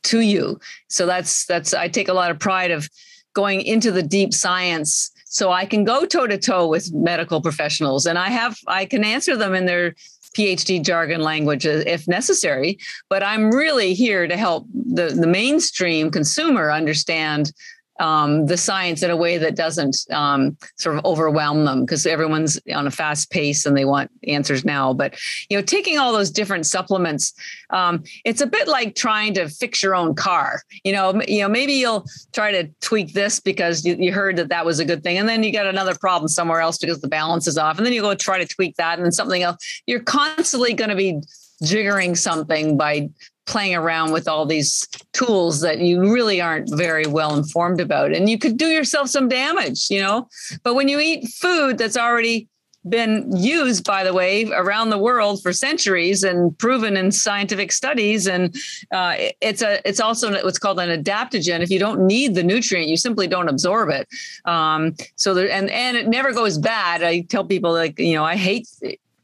to you. So that's that's i take a lot of pride of going into the deep science so i can go toe to toe with medical professionals. And i have i can answer them in their PhD jargon language if necessary, but I'm really here to help the, the mainstream consumer understand um, the science in a way that doesn't um, sort of overwhelm them because everyone's on a fast pace and they want answers now. But you know, taking all those different supplements, um, it's a bit like trying to fix your own car. You know, you know, maybe you'll try to tweak this because you, you heard that that was a good thing, and then you got another problem somewhere else because the balance is off, and then you go try to tweak that, and then something else. You're constantly going to be jiggering something by playing around with all these tools that you really aren't very well informed about. And you could do yourself some damage you know? But when you eat food that's already been used by the way around the world for centuries and proven in scientific studies and uh, it's a it's also what's called an adaptogen. If you don't need the nutrient you simply don't absorb it. Um, so there and and it never goes bad. I tell people like you know i hate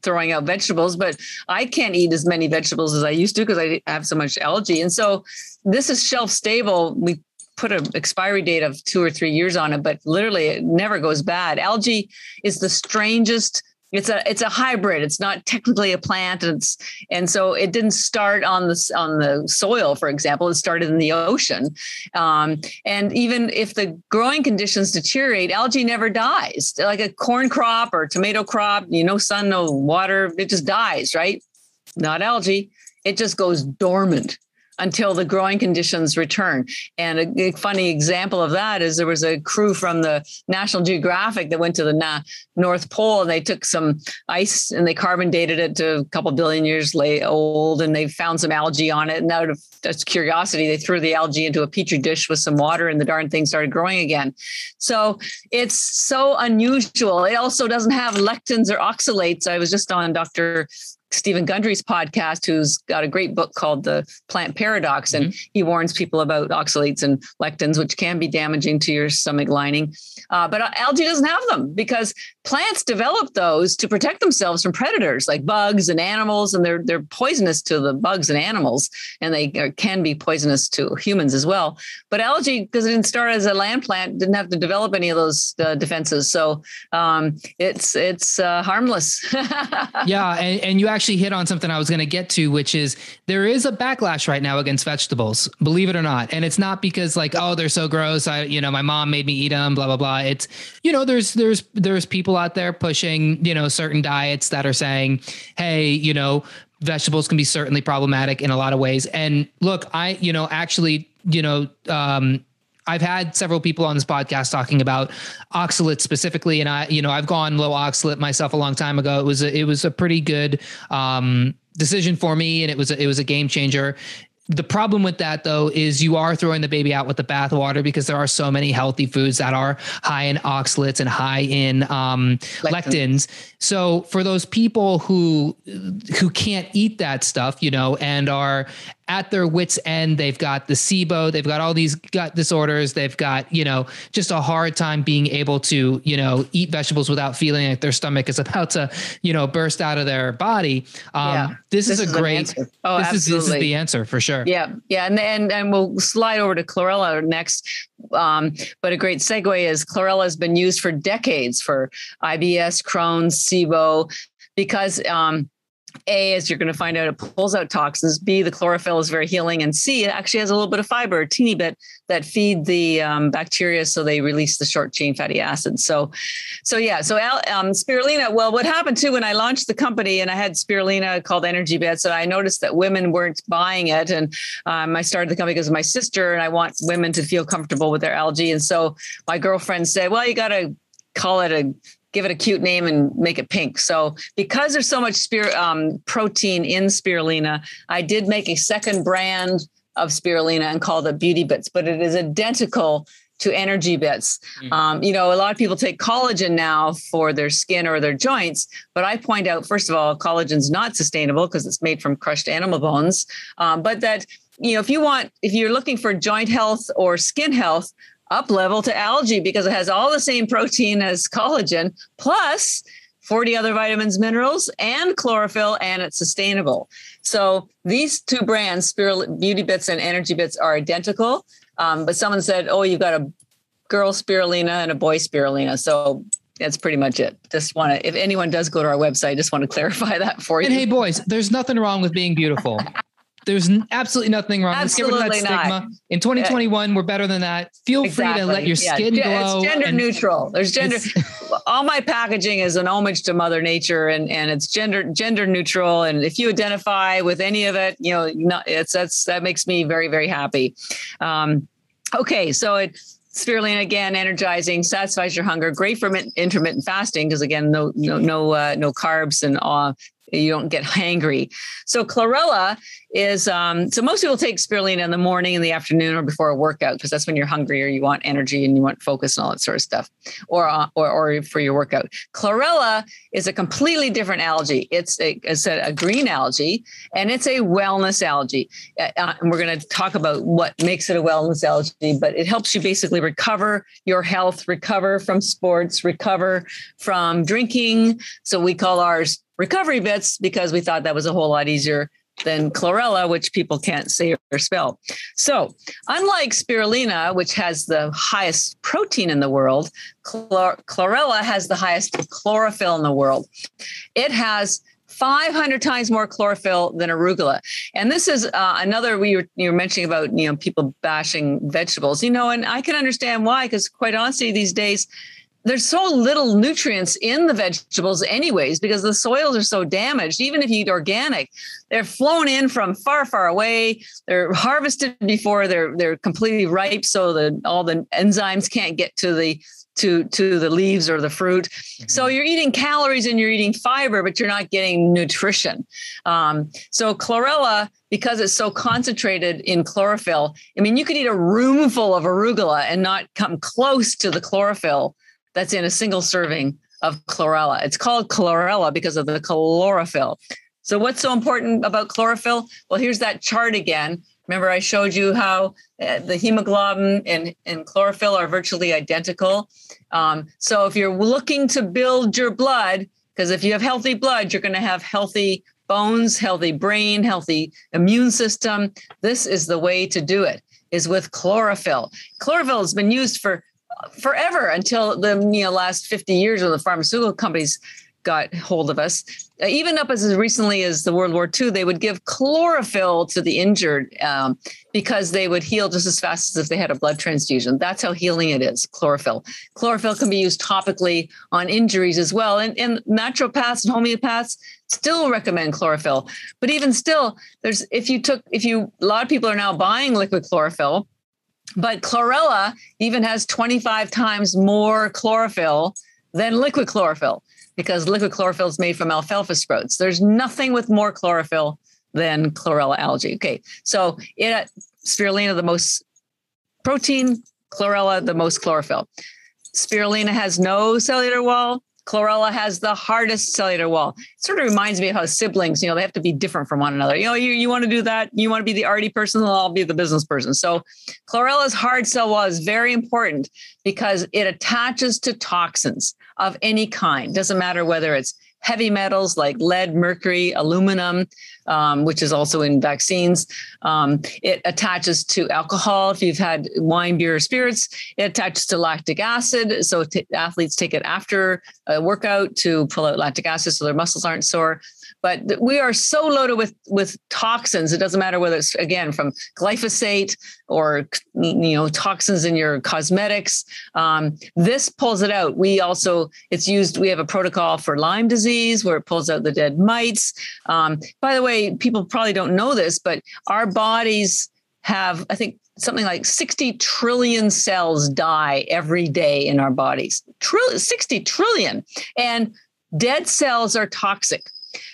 throwing out vegetables, but I can't eat as many vegetables as I used to because I have so much algae. And so this is shelf stable. We put an expiry date of two or three years on it, but literally it never goes bad. Algae is the strangest it's a it's a hybrid. It's not technically a plant, it's and so it didn't start on the on the soil, for example. It started in the ocean, um, and even if the growing conditions deteriorate, algae never dies. Like a corn crop or tomato crop, you know, sun, no water, it just dies, right? Not algae. It just goes dormant until the growing conditions return. And a, a, funny example of that is there was a crew from the National Geographic that went to the Na- North Pole and they took some ice and they carbon dated it to a couple billion years old and they found some algae on it. And out of curiosity, they threw the algae into a petri dish with some water and the darn thing started growing again. So it's so unusual. It also doesn't have lectins or oxalates. I was just on Dr. Steven Gundry's podcast, who's got a great book called The Plant Paradox, and mm-hmm. he warns people about oxalates and lectins, which can be damaging to your stomach lining. Uh, but algae doesn't have them because plants develop those to protect themselves from predators like bugs and animals, and they're they're poisonous to the bugs and animals, and they can be poisonous to humans as well. But algae, because it didn't start as a land plant, didn't have to develop any of those uh, defenses, so um, it's it's uh, harmless. [laughs] yeah, and, and you actually hit on something I was going to get to, which is there is a backlash right now against vegetables, believe it or not, and it's not because like oh they're so gross, I you know my mom made me eat them, blah blah blah. It's you know there's there's there's people people out there pushing, you know, certain diets that are saying, hey, you know, vegetables can be certainly problematic in a lot of ways. And look, I, you know, actually, you know, um, I've had several people on this podcast talking about oxalate specifically, and I, you know, I've gone low oxalate myself a long time ago. It was a, it was a pretty good um, decision for me, and it was a, it was a game changer the problem with that though is you are throwing the baby out with the bathwater because there are so many healthy foods that are high in oxalates and high in um, lectins. So for those people who who can't eat that stuff, you know, and are at their wits end they've got the SIBO, they've got all these gut disorders, they've got, you know, just a hard time being able to, you know, eat vegetables without feeling like their stomach is about to, you know, burst out of their body. Um, yeah, this, this, is a great oh, this absolutely. is this is the answer for sure. Yeah. Yeah. And and and we'll slide over to chlorella next. Um, but a great segue is chlorella has been used for decades for IBS, Crohn's, SIBO, because um, a, as you're going to find out, it pulls out toxins. B, the chlorophyll is very healing. And C, it actually has a little bit of fiber, a teeny bit, that feed the um, bacteria so they release the short chain fatty acids. So, so yeah, so um, spirulina. Well, what happened too when I launched the company and I had spirulina called Energy Bits, and I noticed that women weren't buying it. And um, I started the company because of my sister, and I want women to feel comfortable with their algae. And so my girlfriend said, well, you got to call it a give it a cute name and make it pink. So because there's so much spir- um, protein in spirulina, I did make a second brand of spirulina and called it Beauty Bits, but it is identical to energy bits. Mm-hmm. Um, you know, a lot of people take collagen now for their skin or their joints, but I point out, first of all, collagen's not sustainable because it's made from crushed animal bones. Um, but that, you know, if you want, if you're looking for joint health or skin health, up level to algae because it has all the same protein as collagen plus 40 other vitamins, minerals, and chlorophyll, and it's sustainable. So these two brands, Spirul- Beauty Bits and Energy Bits, are identical. Um, but someone said, "Oh, you've got a girl spirulina and a boy spirulina." So that's pretty much it. Just want to, if anyone does go to our website, just want to clarify that for you. And hey, boys, there's nothing wrong with being beautiful. [laughs] There's absolutely nothing wrong. Absolutely Let's get rid of that stigma. In 2021, we're better than that. Feel exactly. free to let your skin yeah. glow. It's gender neutral. There's gender. [laughs] all my packaging is an homage to Mother Nature, and and it's gender gender neutral. And if you identify with any of it, you know, not, it's that's that makes me very very happy. Um, okay, so it spirulina again energizing satisfies your hunger great for intermittent fasting because again no no no uh, no carbs and uh, you don't get [laughs] hangry. So chlorella is um, so most people take spirulina in the morning, in the afternoon, or before a workout because that's when you're hungry or you want energy and you want focus and all that sort of stuff, or uh, or, or for your workout. Chlorella is a completely different algae. It's a, it's a, a green algae and it's a wellness algae. Uh, uh and we're going to talk about what makes it a wellness algae, but it helps you basically recover your health, recover from sports, recover from drinking. So we call ours recovery bits because we thought that was a whole lot easier than chlorella, which people can't say or spell. So, unlike spirulina, which has the highest protein in the world, chlor- chlorella has the highest chlorophyll in the world. It has 500 times more chlorophyll than arugula. And this is uh, another we were you were mentioning about you know people bashing vegetables. You know, and I can understand why because quite honestly these days there's so little nutrients in the vegetables anyways because the soils are so damaged. Even if you eat organic they're flown in from far far away. They're harvested before they're they're completely ripe so that all the enzymes can't get to the to to the leaves or the fruit. Mm-hmm. so you're eating calories and you're eating fiber but you're not getting nutrition. Um, so chlorella because it's so concentrated in chlorophyll i mean you could eat a room full of arugula and not come close to the chlorophyll that's in a single serving of chlorella. It's called chlorella because of the chlorophyll. So, what's so important about chlorophyll? Well, here's that chart again. Remember, I showed you how uh, the hemoglobin and, and chlorophyll are virtually identical. Um, so, if you're looking to build your blood, because if you have healthy blood, you're going to have healthy bones, healthy brain, healthy immune system. This is the way to do it is with chlorophyll. Chlorophyll has been used for forever until the you know, last 50 years when the pharmaceutical companies got hold of us. Uh, even up as recently as the World War II, they would give chlorophyll to the injured um, because they would heal just as fast as if they had a blood transfusion. That's how healing it is, chlorophyll. Chlorophyll can be used topically on injuries as well. And, and naturopaths and homeopaths still recommend chlorophyll. But even still, there's if you took, if you, a lot of people are now buying liquid chlorophyll but chlorella even has 25 times more chlorophyll than liquid chlorophyll because liquid chlorophyll is made from alfalfa sprouts. There's nothing with more chlorophyll than chlorella algae. Okay, so it spirulina the most protein, chlorella the most chlorophyll. Spirulina has no cellular wall. Chlorella has the hardest cellular wall. It sort of reminds me of how siblings, you know, they have to be different from one another. You know, you, you want to do that. You want to be the arty person, I'll be the business person. So chlorella's hard cell wall is very important because it attaches to toxins of any kind. Doesn't matter whether it's heavy metals like lead, mercury, aluminum, um, which is also in vaccines. Um, it attaches to alcohol. If you've had wine, beer, or spirits, it attaches to lactic acid. So t- athletes take it after a workout to pull out lactic acid so their muscles aren't sore but we are so loaded with with toxins it doesn't matter whether it's again from glyphosate or you know toxins in your cosmetics um, this pulls it out we also it's used we have a protocol for lyme disease where it pulls out the dead mites um, by the way people probably don't know this but our bodies have i think something like 60 trillion cells die every day in our bodies. Trill- 60 trillion. And dead cells are toxic.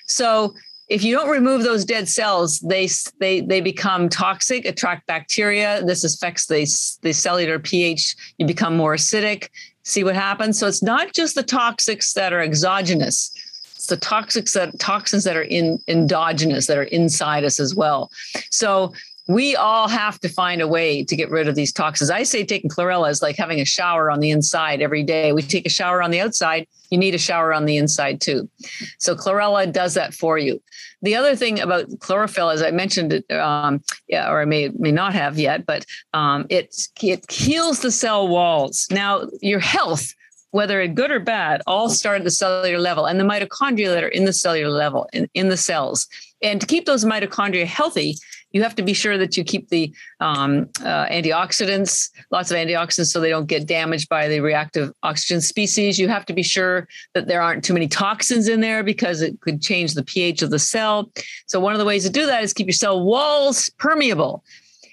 So if you don't remove those dead cells, they they they become toxic, attract bacteria. This affects the the cellular pH. You become more acidic. See what happens. So it's not just the toxics that are exogenous. It's the toxics that toxins that are in endogenous that are inside us as well. So we all have to find a way to get rid of these toxins. I say taking chlorella is like having a shower on the inside every day. We take a shower on the outside, you need a shower on the inside too. So chlorella does that for you. The other thing about chlorophyll, as I mentioned, um, yeah, or I may may not have yet, but um, it it heals the cell walls. Now your health whether good or bad, all start at the cellular level and the mitochondria that are in the cellular level in, in the cells. And to keep those mitochondria healthy, you have to be sure that you keep the um, uh, antioxidants, lots of antioxidants, so they don't get damaged by the reactive oxygen species. You have to be sure that there aren't too many toxins in there because it could change the pH of the cell. So, one of the ways to do that is keep your cell walls permeable.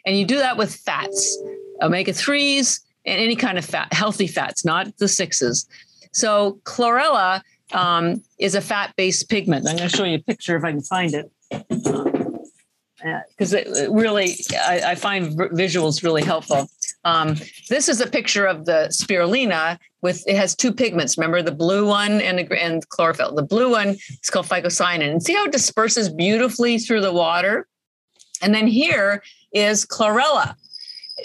And you do that with fats, omega 3s, and any kind of fat, healthy fats, not the sixes. So, chlorella um, is a fat based pigment. I'm going to show you a picture if I can find it because it really I, I, find visuals really helpful. Um, this is a picture of the spirulina with it has two pigments. Remember the blue one and, and chlorophyll. The blue one is called phycocyanin, and see how it disperses beautifully through the water. And then here is chlorella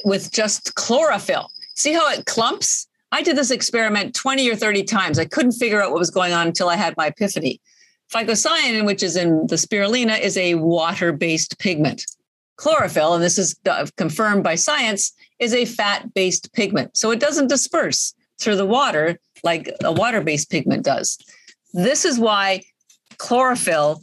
with just chlorophyll. See how it clumps? I did this experiment 20 or 30 times. I couldn't figure out what was going on until I had my epiphany Phycocyanin, which is in the spirulina, is a water based pigment. Chlorophyll, and this is confirmed by science, is a fat based pigment. So it doesn't disperse through the water like a water based pigment does. This is why chlorophyll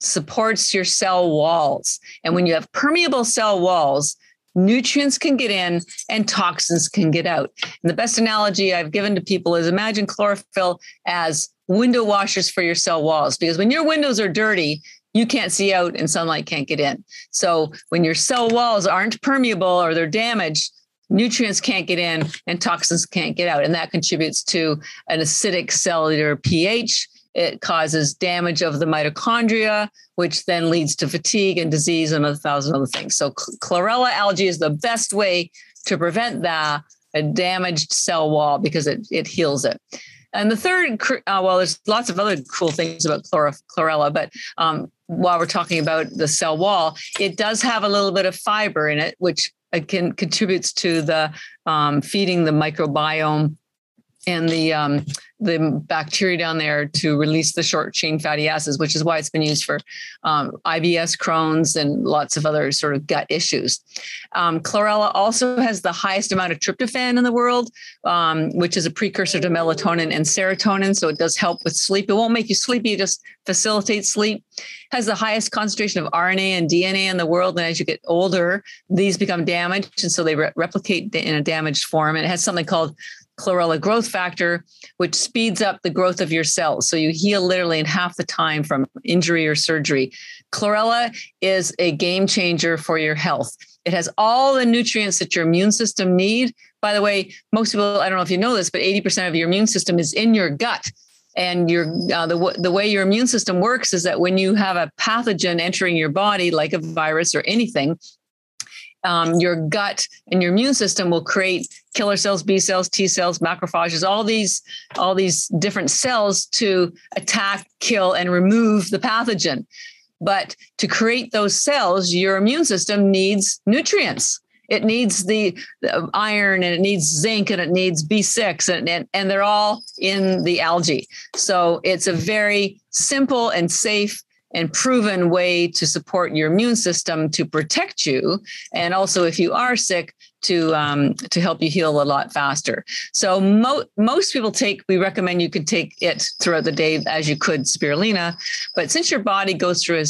supports your cell walls. And when you have permeable cell walls, nutrients can get in and toxins can get out. And the best analogy I've given to people is imagine chlorophyll as window washers for your cell walls because when your windows are dirty, you can't see out and sunlight can't get in. So when your cell walls aren't permeable or they're damaged, nutrients can't get in and toxins can't get out. And that contributes to an acidic cellular pH. It causes damage of the mitochondria, which then leads to fatigue and disease and a thousand other things. So chlorella algae is the best way to prevent that a damaged cell wall because it, it heals it. And the third, uh, well, there's lots of other cool things about chlor- chlorella, but um, while we're talking about the cell wall, it does have a little bit of fiber in it, which can contributes to the um, feeding the microbiome and the um, the bacteria down there to release the short chain fatty acids, which is why it's been used for um, IBS, Crohn's, and lots of other sort of gut issues. Um, chlorella also has the highest amount of tryptophan in the world, um, which is a precursor to melatonin and serotonin. So it does help with sleep. It won't make you sleepy; it just facilitates sleep. Has the highest concentration of RNA and DNA in the world, and as you get older, these become damaged, and so they re- replicate in a damaged form. And it has something called chlorella growth factor, which speeds up the growth of your cells. So you heal literally in half the time from injury or surgery. Chlorella is a game changer for your health. It has all the nutrients that your immune system need. By the way, most people, I don't know if you know this, but 80% of your immune system is in your gut. And your uh, the the way your immune system works is that when you have a pathogen entering your body, like a virus or anything, um, your gut and your immune system will create killer cells, B cells, T cells, macrophages, all these all these different cells to attack, kill, and remove the pathogen. But to create those cells, your immune system needs nutrients. It needs the, the iron and it needs zinc and it needs B6 and, and, and they're all in the algae. So it's a very simple and safe and proven way to support your immune system to protect you and also if you are sick to um, to help you heal a lot faster so mo- most people take we recommend you could take it throughout the day as you could spirulina but since your body goes through a,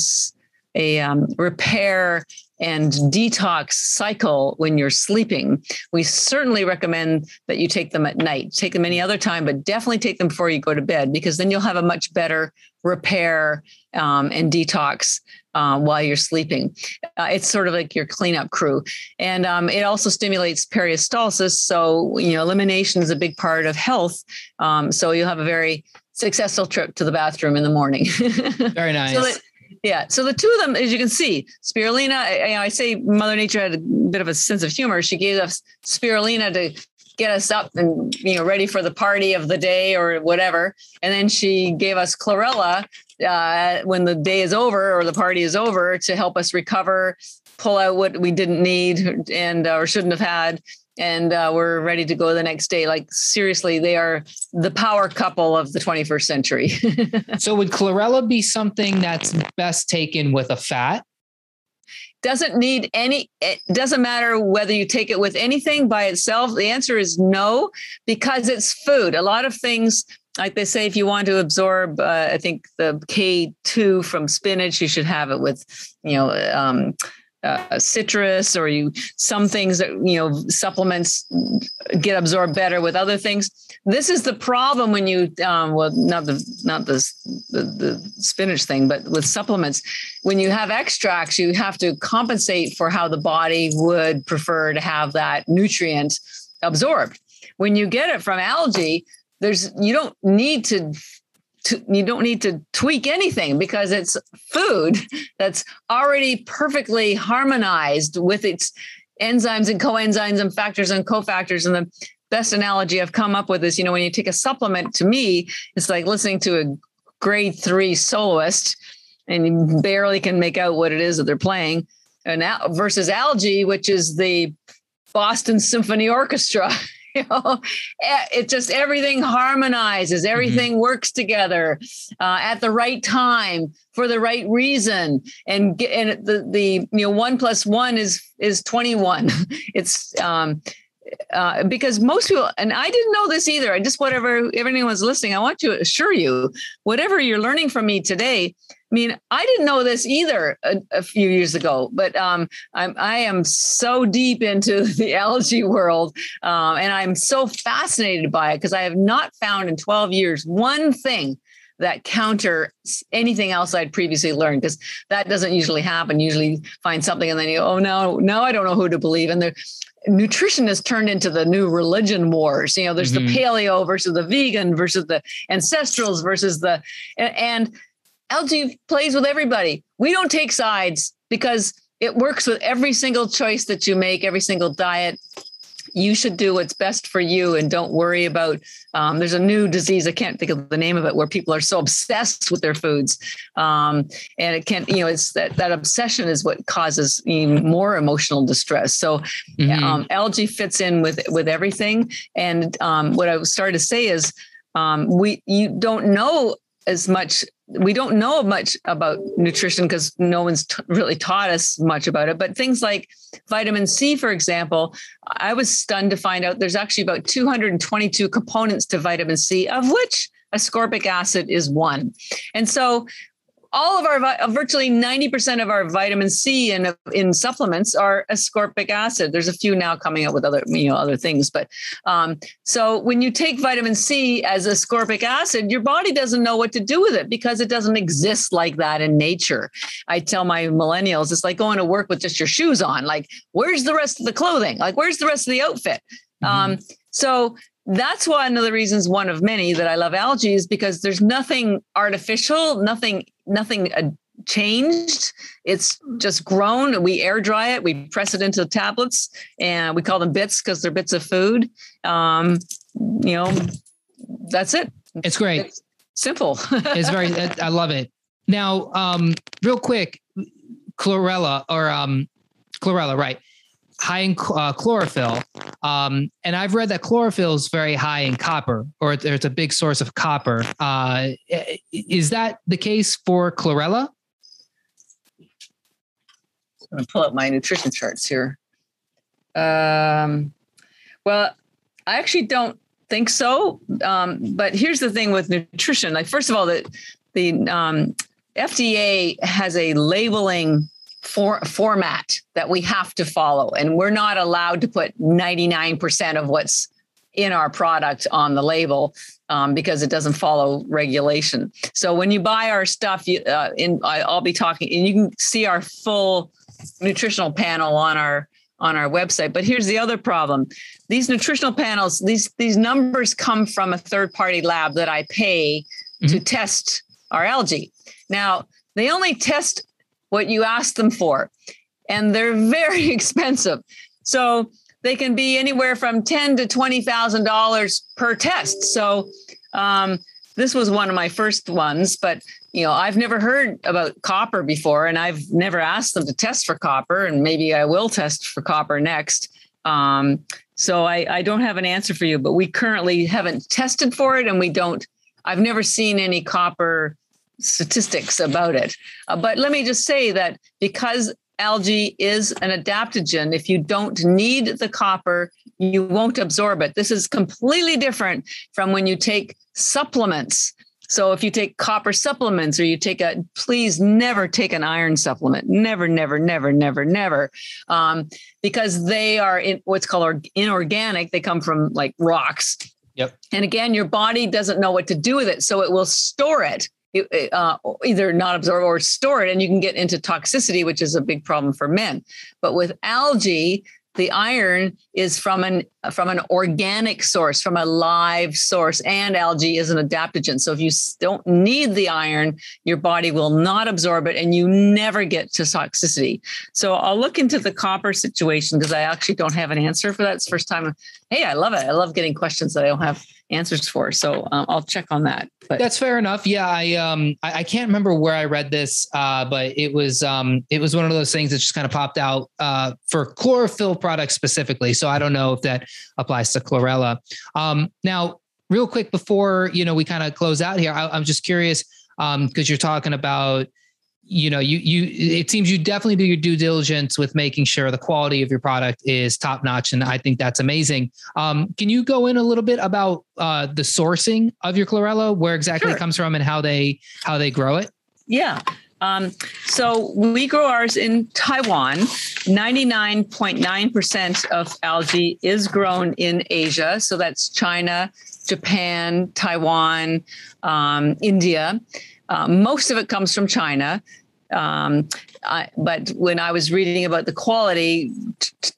a um, repair and detox cycle when you're sleeping. We certainly recommend that you take them at night. Take them any other time, but definitely take them before you go to bed because then you'll have a much better repair um, and detox uh, while you're sleeping. Uh, it's sort of like your cleanup crew. And um, it also stimulates peristalsis. So, you know, elimination is a big part of health. Um, so you'll have a very successful trip to the bathroom in the morning. [laughs] very nice. So that, yeah. So the two of them, as you can see, spirulina, I, I say Mother Nature had a bit of a sense of humor. She gave us spirulina to get us up and you know ready for the party of the day or whatever. And then she gave us chlorella uh, when the day is over or the party is over to help us recover pull out what we didn't need and uh, or shouldn't have had. And uh, we're ready to go the next day. Like seriously they are the power couple of the 21st century. [laughs] So would chlorella be something that's best taken with a fat doesn't need any it doesn't matter whether you take it with anything by itself. The answer is no because it's food. A lot of things like they say if you want to absorb uh, i think the k2 from spinach you should have it with you know um, uh, citrus or you some things that you know supplements get absorbed better with other things. This is the problem when you um, well not the not the, the, the spinach thing but with supplements when you have extracts you have to compensate for how the body would prefer to have that nutrient absorbed. When you get it from algae there's you don't need to to, you don't need to tweak anything because it's food that's already perfectly harmonized with its enzymes and coenzymes and factors and cofactors. And the best analogy I've come up with is, you know, when you take a supplement, to me, it's like listening to a grade three soloist and you barely can make out what it is that they're playing. And versus algae, which is the Boston Symphony Orchestra. [laughs] [laughs] you know, eh, it just everything harmonizes, everything mm-hmm. works together uh, at the right time for the right reason, and and the the you know one plus one is is twenty one. [laughs] it's um, uh, because most people, and I didn't know this either. I just whatever everyone was listening, I want to assure you, whatever you're learning from me today. I mean, I didn't know this either a, a few years ago, but um, I'm I am so deep into [laughs] the algae world, um, and I'm so fascinated by it because I have not found in 12 years one thing that counter anything else I'd previously learned because that doesn't usually happen. Usually find something and then you go, oh no, no, I don't know who to believe. And there nutrition has turned into the new religion wars. You know, there's mm-hmm. the paleo versus the vegan versus the ancestrals versus the and, and algae plays with everybody. We don't take sides because it works with every single choice that you make, every single diet you should do what's best for you and don't worry about um, there's a new disease i can't think of the name of it where people are so obsessed with their foods um, and it can't you know it's that that obsession is what causes even more emotional distress so mm-hmm. um, algae fits in with with everything and um, what i started to say is um, we you don't know as much we don't know much about nutrition because no one's t- really taught us much about it but things like vitamin c for example i was stunned to find out there's actually about 222 components to vitamin c of which ascorbic acid is one. And so all of our virtually 90% of our vitamin C in in supplements are ascorbic acid. There's a few now coming out with other you know other things, but um, so when you take vitamin C as ascorbic acid, your body doesn't know what to do with it because it doesn't exist like that in nature. I tell my millennials, it's like going to work with just your shoes on. Like, where's the rest of the clothing? Like, where's the rest of the outfit? Mm-hmm. Um, so that's one of the reasons one of many that i love algae is because there's nothing artificial nothing nothing uh, changed. It's just grown. We air dry it. We press it into tablets and we call them bits because they're bits of food. Um, you know that's it. It's great. It's simple. [laughs] It's very i love it. Now um, real quick chlorella or um, chlorella right high in uh, chlorophyll. Um, and I've read that chlorophyll is very high in copper, or it's a big source of copper. Uh, is that the case for chlorella? I'm going to pull up my nutrition charts here. Um, well, I actually don't think so. Um, but here's the thing with nutrition. Like, first of all, the the um, FDA has a labeling for, format that we have to follow. And we're not allowed to put 99% of what's in our product on the label um, because it doesn't follow regulation. So when you buy our stuff, you, uh, in, I'll be talking, and you can see our full nutritional panel on our on our website. But here's the other problem: these nutritional panels, these these numbers come from a third party lab that I pay mm-hmm. to test our algae. Now they only test what you ask them for. And they're [laughs] very expensive. So they can be anywhere from ten to twenty thousand dollars per test. So um, this was one of my first ones, but you know I've never heard about copper before, and I've never asked them to test for copper, and maybe I will test for copper next. Um, so I, I don't have an answer for you, but we currently haven't tested for it, and we don't. I've never seen any copper statistics about it. Uh, but let me just say that because algae is an adaptogen, if you don't need the copper, you won't absorb it. This is completely different from when you take supplements. So if you take copper supplements or you take a, please never take an iron supplement. Never, never, never, never, never, um, because they are in what's called inorganic. They come from like rocks. Yep. And again, your body doesn't know what to do with it, so it will store it uh, either not absorb or store it, and you can get into toxicity, which is a big problem for men. But with algae, the iron is from an from an organic source from a live source and algae is an adaptogen. So if you don't need the iron your body will not absorb it and you never get to toxicity. So i'll look into the copper situation because i actually don't have an answer for that. It's first time. Hey i love it. I love getting questions that i don't have answers for. So um, I'll check on that. But that's fair enough. Yeah, I um I, I can't remember where I read this, uh, but it was um it was one of those things that just kind of popped out uh, for chlorophyll products specifically. So I don't know if that applies to chlorella. Um, now, real quick before you know we kind of close out here, I, I'm just curious um because you're talking about you know you you it seems you definitely do your due diligence with making sure the quality of your product is top notch and i think that's amazing um, can you go in a little bit about uh, the sourcing of your chlorella where exactly sure. it comes from and how they how they grow it yeah um, so we grow ours in Taiwan. 99.9% of algae is grown in Asia. So that's China, Japan, Taiwan, um, India. Uh, most of it comes from China. Um, I, but when I was reading about the quality,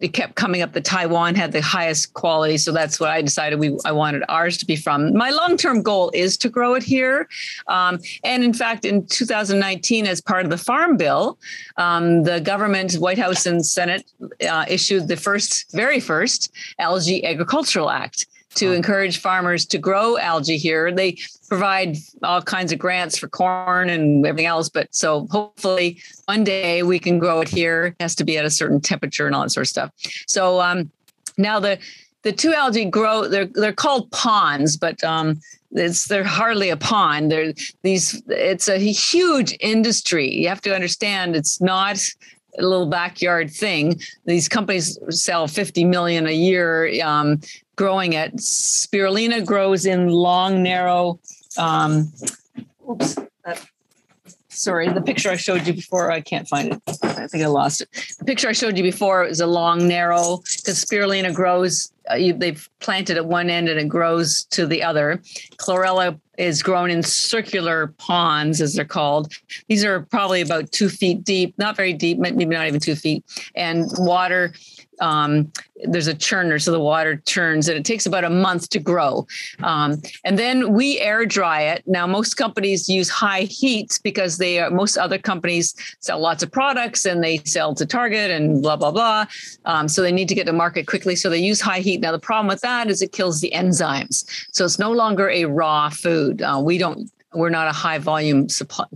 it kept coming up that Taiwan had the highest quality. So that's what I decided we I wanted ours to be from. My long term goal is to grow it here. Um, and in fact, in 2019, as part of the Farm Bill, um, the government, White House and Senate uh, issued the first, very first Algae Agricultural Act to encourage farmers to grow algae here. They provide all kinds of grants for corn and everything else. But so hopefully one day we can grow it here. It has to be at a certain temperature and all that sort of stuff. So um, now the the two algae grow. They're they're called ponds, but um, it's they're hardly a pond. They're these. It's a huge industry. You have to understand. It's not little backyard thing. These companies sell 50 million a year um, growing it. Spirulina grows in long, narrow. Um, oops. Sorry, the picture I showed you before, I can't find it. I think I lost it. The picture I showed you before is a long, narrow, because spirulina grows, uh, you, they've planted at one end and it grows to the other. Chlorella is grown in circular ponds, as they're called. These are probably about two feet deep, not very deep, maybe not even two feet, and water um, there's a churner, so the water churns, and it takes about a month to grow. Um, and then we air dry it. Now, most companies use high heat because they are, most other companies sell lots of products and they sell to Target and blah blah blah. Um, so they need to get to market quickly, so they use high heat. Now, the problem with that is it kills the enzymes, so it's no longer a raw food. Uh, we don't we're not a high volume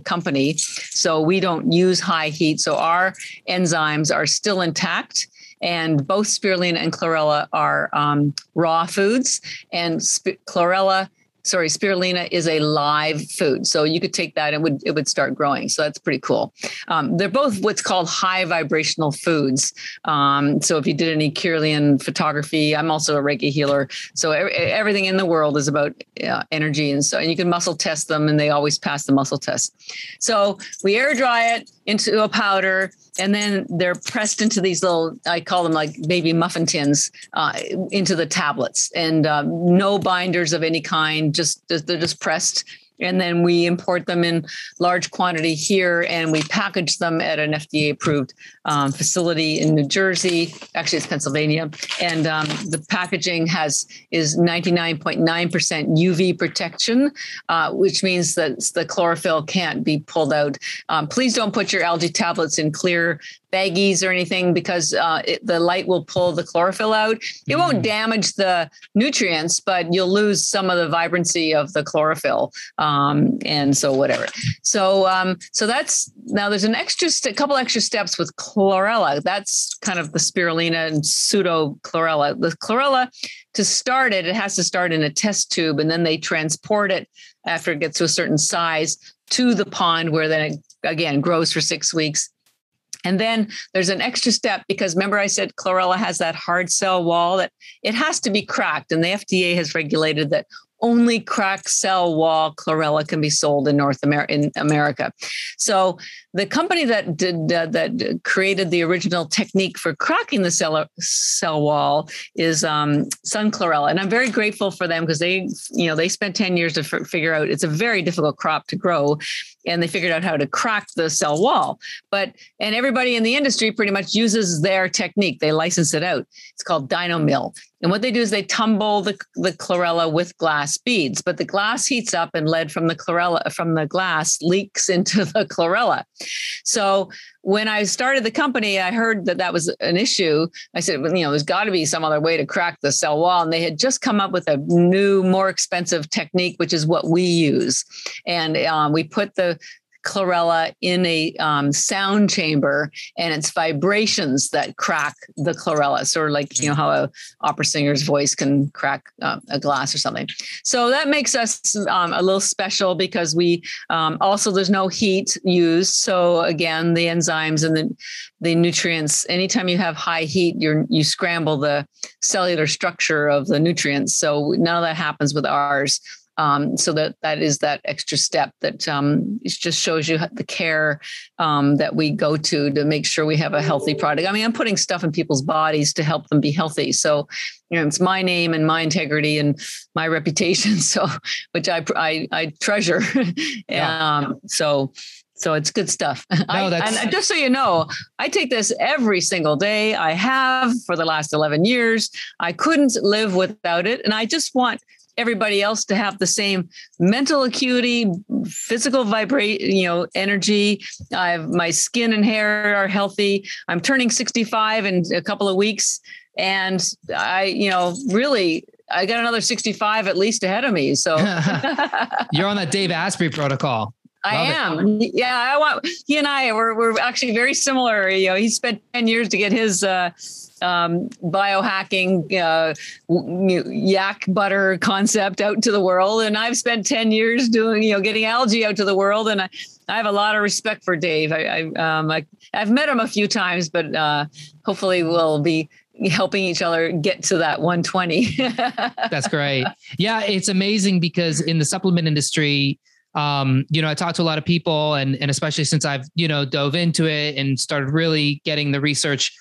company so we don't use high heat so our enzymes are still intact and both spirulina and chlorella are um, raw foods, and sp- chlorella sorry, spirulina is a live food. So you could take that and it would it would start growing. So that's pretty cool. Um, they're both what's called high vibrational foods. Um, so if you did any Kirlian photography, I'm also a Reiki healer. So everything in the world is about uh, energy, and so and you can muscle test them, and they always pass the muscle test. So we air dry it into a powder and then they're pressed into these little i call them like baby muffin tins uh, into the tablets. And um, no binders of any kind just they're just pressed. And then we import them in large quantity here and we package them at an FDA approved um, facility in New Jersey. Actually, it's Pennsylvania, and um, the packaging has is 99.9% UV protection, uh, which means that the chlorophyll can't be pulled out. Um, please don't put your algae tablets in clear baggies or anything because uh, it, the light will pull the chlorophyll out. It won't mm. damage the nutrients, but you'll lose some of the vibrancy of the chlorophyll. Um, and so whatever. So um, so that's now there's an extra a couple extra steps with chlorella. That's kind of the spirulina and pseudo chlorella. The chlorella to start it, it has to start in a test tube, and then they transport it after it gets to a certain size to the pond where then it again grows for six weeks and then there's an extra step because remember I said chlorella has that hard cell wall that it has to be cracked. And the FDA has regulated that only cracked cell wall chlorella can be sold in North America. In America, so the company that did uh, that created the original technique for cracking the cell cell wall is um, Sun Chlorella, and I'm very grateful for them because they you know they spent ten years to f- figure out it's a very difficult crop to grow, and they figured out how to crack the cell wall. But and everybody in the industry pretty much uses their technique. They license it out. It's called Dynomill. And what they do is they tumble the, the chlorella with glass beads, but the glass heats up and lead from the chlorella from the glass leaks into [laughs] the chlorella. So when I started the company, I heard that that was an issue. I said, well, you know, there's got to be some other way to crack the cell wall. And they had just come up with a new, more expensive technique, which is what we use. And um, we put the chlorella in a um, sound chamber and it's vibrations that crack the chlorella. Sort of like you know how a opera singer's voice can crack uh, a glass or something. So that makes us um, a little special because we um, also there's no heat used. So again the enzymes and the the nutrients anytime you have high heat you're you scramble the cellular structure of the nutrients. So none of that happens with ours um, so that that is that extra step that um, just shows you the care um, that we go to to make sure we have a healthy product. I mean, I'm putting stuff in people's bodies to help them be healthy. So, you know, it's my name and my integrity and my reputation. [laughs] So, which I I, I treasure. [laughs] yeah. Um, so. So it's good stuff. No, I, and just so you know, I take this every single day. I have for the last 11 years. I couldn't live without it. And I just want everybody else to have the same mental acuity, physical vibrate, you know, energy. I have my skin and hair are healthy. I'm turning 65 in a couple of weeks. And I, you know, really I got another 65 at least ahead of me. So [laughs] you're on that Dave Asprey protocol. I am. It. Yeah, I want. He and I were we're actually very similar. You know, he spent ten years to get his uh, um, biohacking uh, yak butter concept out to the world, and I've spent ten years doing you know getting algae out to the world, and I, I have a lot of respect for Dave. I, I, um, I have met him a few times, but uh, hopefully we'll be helping each other get to that 120. [laughs] That's great. Yeah, it's amazing because in the supplement industry, um, you know, I talked to a lot of people and and especially since I've, you know, dove into it and started really getting the research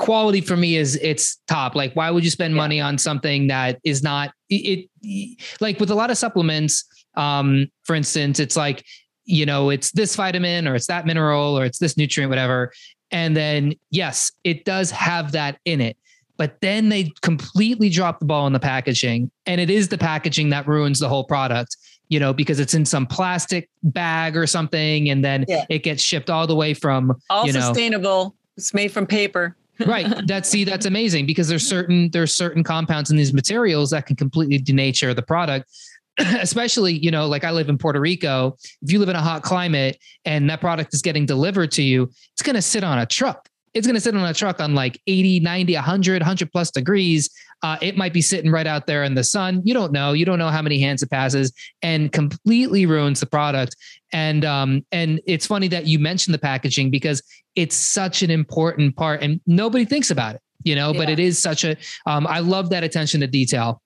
quality for me is it's top. Like, why would you spend yeah. money on something that is not it, it like with a lot of supplements, um, for instance, it's like, you know, it's this vitamin or it's that mineral or it's this nutrient, whatever. And then yes, it does have that in it. But then they completely drop the ball in the packaging. And it is the packaging that ruins the whole product you know, because it's in some plastic bag or something, and then yeah. it gets shipped all the way from all you know, sustainable. It's made from paper [laughs] right. That's see, that's amazing because there's certain there's certain compounds in these materials that can completely denature the product. [clears throat] Especially, you know, like I live in Puerto Rico. If you live in a hot climate and that product is getting delivered to you, it's going to sit on a truck it's going to sit on a truck on like 80, 90, 100, 100 plus degrees. Uh, it might be sitting right out there in the sun. You don't know. You don't know how many hands it passes and completely ruins the product. And um, and it's funny that you mentioned the packaging because it's such an important part and nobody thinks about it, you know, yeah. but it is such a um, I love that attention to detail.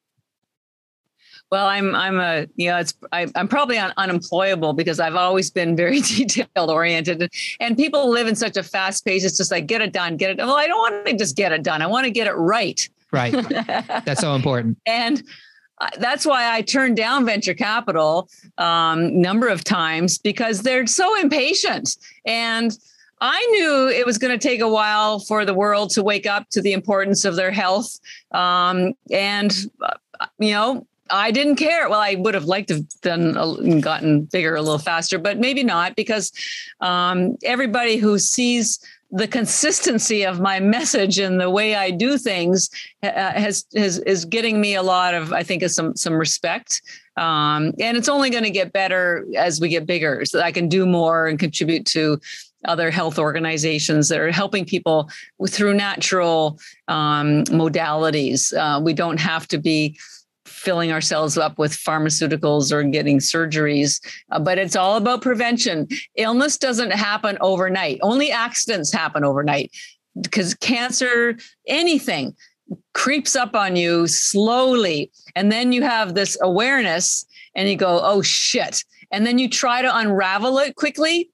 Well, I'm I'm a you know it's I, am probably un, unemployable because I've always been very [laughs] detailed oriented, and people live in such a fast pace. It's just like get it done, get it. Done. Well, I don't want to just get it done. I want to get it right. Right. [laughs] That's so important. and that's why I turned down venture capital um, number of times because they're so impatient and. I knew it was going to take a while for the world to wake up to the importance of their health. Um, and, uh, you know, I didn't care. Well, I would have liked to have done gotten bigger a little faster, but maybe not because um, everybody who sees the consistency of my message and the way I do things uh, has, has is getting me a lot of I think of some some respect. Um, and it's only going to get better as we get bigger, so I can do more and contribute to other health organizations that are helping people through natural um, modalities. Uh, we don't have to be filling ourselves up with pharmaceuticals or getting surgeries, uh, but it's all about prevention. Illness doesn't happen overnight, only accidents happen overnight because cancer, anything creeps up on you slowly. And then you have this awareness and you go, oh shit. And then you try to unravel it quickly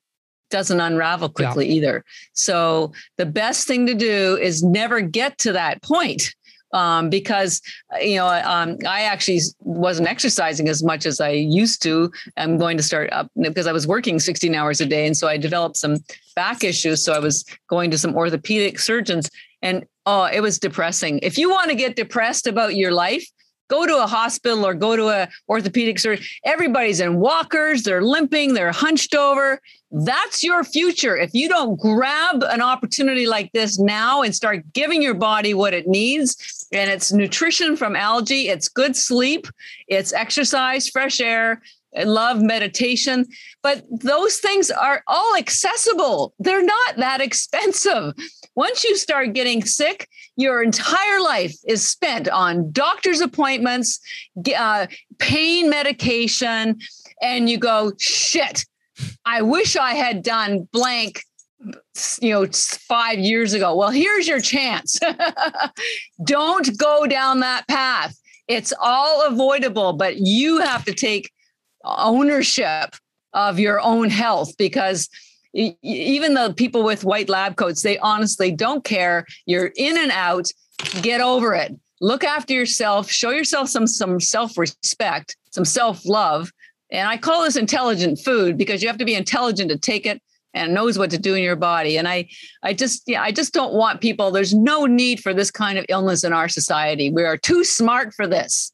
doesn't unravel quickly yeah. either. So the best thing to do is never get to that point um, because uh, you know um, I actually wasn't exercising as much as I used to. I'm going to start up because I was working 16 hours a day, and so I developed some back issues. So I was going to some orthopedic surgeons, and oh, it was depressing. If you want to get depressed about your life, go to a hospital or go to a orthopedic surgery Everybody's in walkers, they're limping, they're hunched over. That's your future. If you don't grab an opportunity like this now and start giving your body what it needs, and it's nutrition from algae, it's good sleep, it's exercise, fresh air, love meditation but those things are all accessible. They're not that expensive. Once you start getting sick your entire life is spent on doctor's appointments uh, pain medication and you go shit i wish i had done blank you know five years ago. Well here's your chance. [laughs] Don't go down that path. It's all avoidable but you have to take ownership of your own health because even the people with white lab coats they honestly don't care. You're in and out. Get over it. Look after yourself. Show yourself some some self-respect some self-love. And i call this intelligent food because you have to be intelligent to take it and knows what to do in your body. And i i just yeah i just don't want people there's no need for this kind of illness in our society. We are too smart for this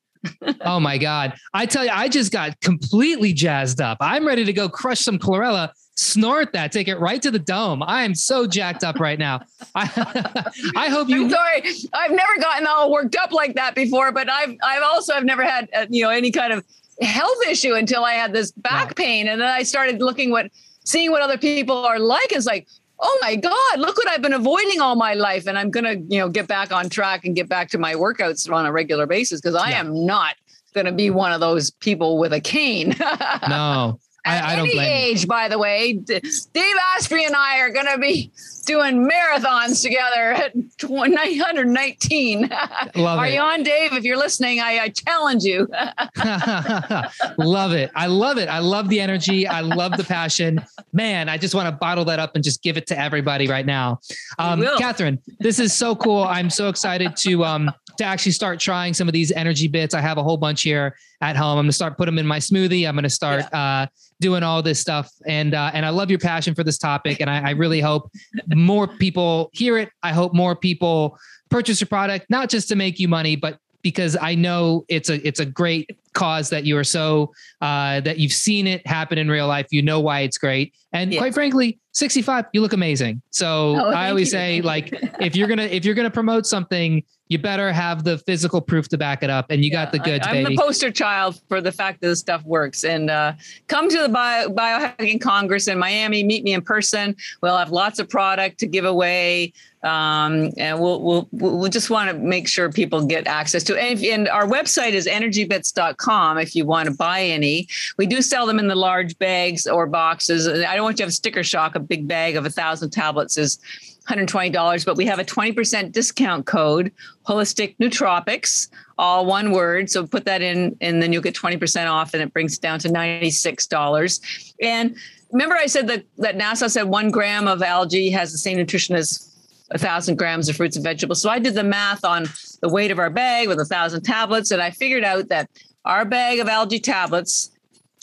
oh my God. I tell you, I just got completely jazzed up. I'm ready to go crush some chlorella, snort that, take it right to the dome. I am so jacked up right now. [laughs] I, I hope you. I'm sorry, I've never gotten all worked up like that before, but I've I've also I've never had uh, you know any kind of health issue until I had this back pain, and then I started looking what seeing what other people are like. It's like oh my god look what i've been avoiding all my life. And i'm gonna you know get back on track and get back to my workouts on a regular basis because i yeah. am not gonna be one of those people with a cane. [laughs] No at I, I any age, by the way, Dave Asprey and I are going to be doing marathons together at 919. [laughs] Love are it. you on, Dave? If you're listening, I, I challenge you. [laughs] [laughs] love it. I love it. I love the energy. I love the passion. Man, I just want to bottle that up and just give it to everybody right now. Um, Catherine, this is so cool. I'm so excited to um, to actually start trying some of these energy bits. I have a whole bunch here at home. I'm going to start put them in my smoothie. I'm going to start yeah. uh, doing all this stuff. And uh, and I love your passion for this topic. And I, I really hope more people hear it. I hope more people purchase your product, not just to make you money, but because I know it's a it's a great cause that you are so uh, that you've seen it happen in real life. You know why it's great, and yeah. quite frankly, 65, you look amazing. So oh, I always you. say, like, if you're gonna if you're gonna promote something, you better have the physical proof to back it up. And you yeah, got the goods, I, am the poster child for the fact that this stuff works. And uh, come to the Bio, Biohacking Congress in Miami, meet me in person. We'll have lots of product to give away. Um, and we'll, we'll, we'll just want to make sure people get access to it. And, and our website is energybits.com if you want to buy any. We do sell them in the large bags or boxes. I don't want you to have sticker shock. A big bag of a thousand tablets is $120, but we have a 20% discount code, Holistic Nootropics, all one word. So put that in, and then you'll get 20% off, and it brings it down to $96. And remember, I said that, that NASA said one gram of algae has the same nutrition as a thousand grams of fruits and vegetables. So I did the math on the weight of our bag with a thousand tablets, and I figured out that our bag of algae tablets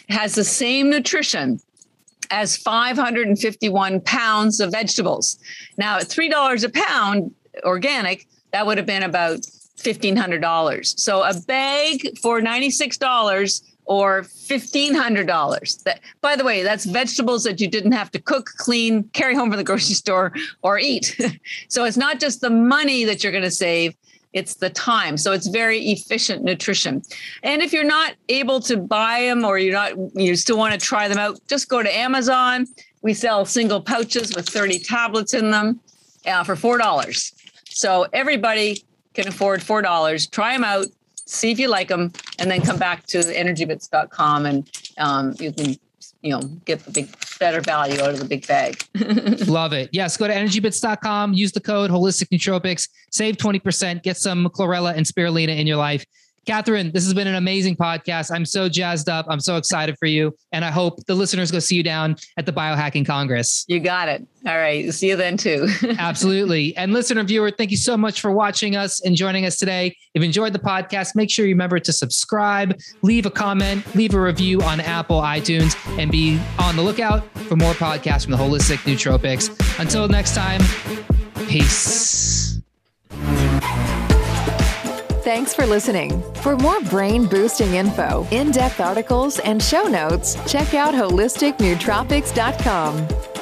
has the same nutrition as 551 pounds of vegetables. Now, at $3 a pound organic, that would have been about $1,500. So a bag for $96 or $1,500. That, by the way, that's vegetables that you didn't have to cook, clean, carry home from the grocery store, or eat. [laughs] so it's not just the money that you're going to save, it's the time. So it's very efficient nutrition. And if you're not able to buy them or you're not, you still want to try them out, just go to Amazon. We sell single pouches with 30 tablets in them uh, for $4. So everybody can afford $4. Try them out, see if you like them, and then come back to energybits.com and um, you can you know, get the big better value out of the big bag. [laughs] Love it. Yes, go to energybits.com, use the code holistic nootropics, save 20%, get some chlorella and spirulina in your life. Catherine, this has been an amazing podcast. I'm so jazzed up. I'm so excited for you. And I hope the listeners go see you down at the Biohacking Congress. You got it. All right. See you then, too. [laughs] Absolutely. And listener, viewer, thank you so much for watching us and joining us today. If you enjoyed the podcast, make sure you remember to subscribe, leave a comment, leave a review on Apple, iTunes, and be on the lookout for more podcasts from the Holistic Nootropics. Until next time, peace. Thanks for listening. For more brain boosting info, in depth articles, and show notes, check out holisticnootropics.com.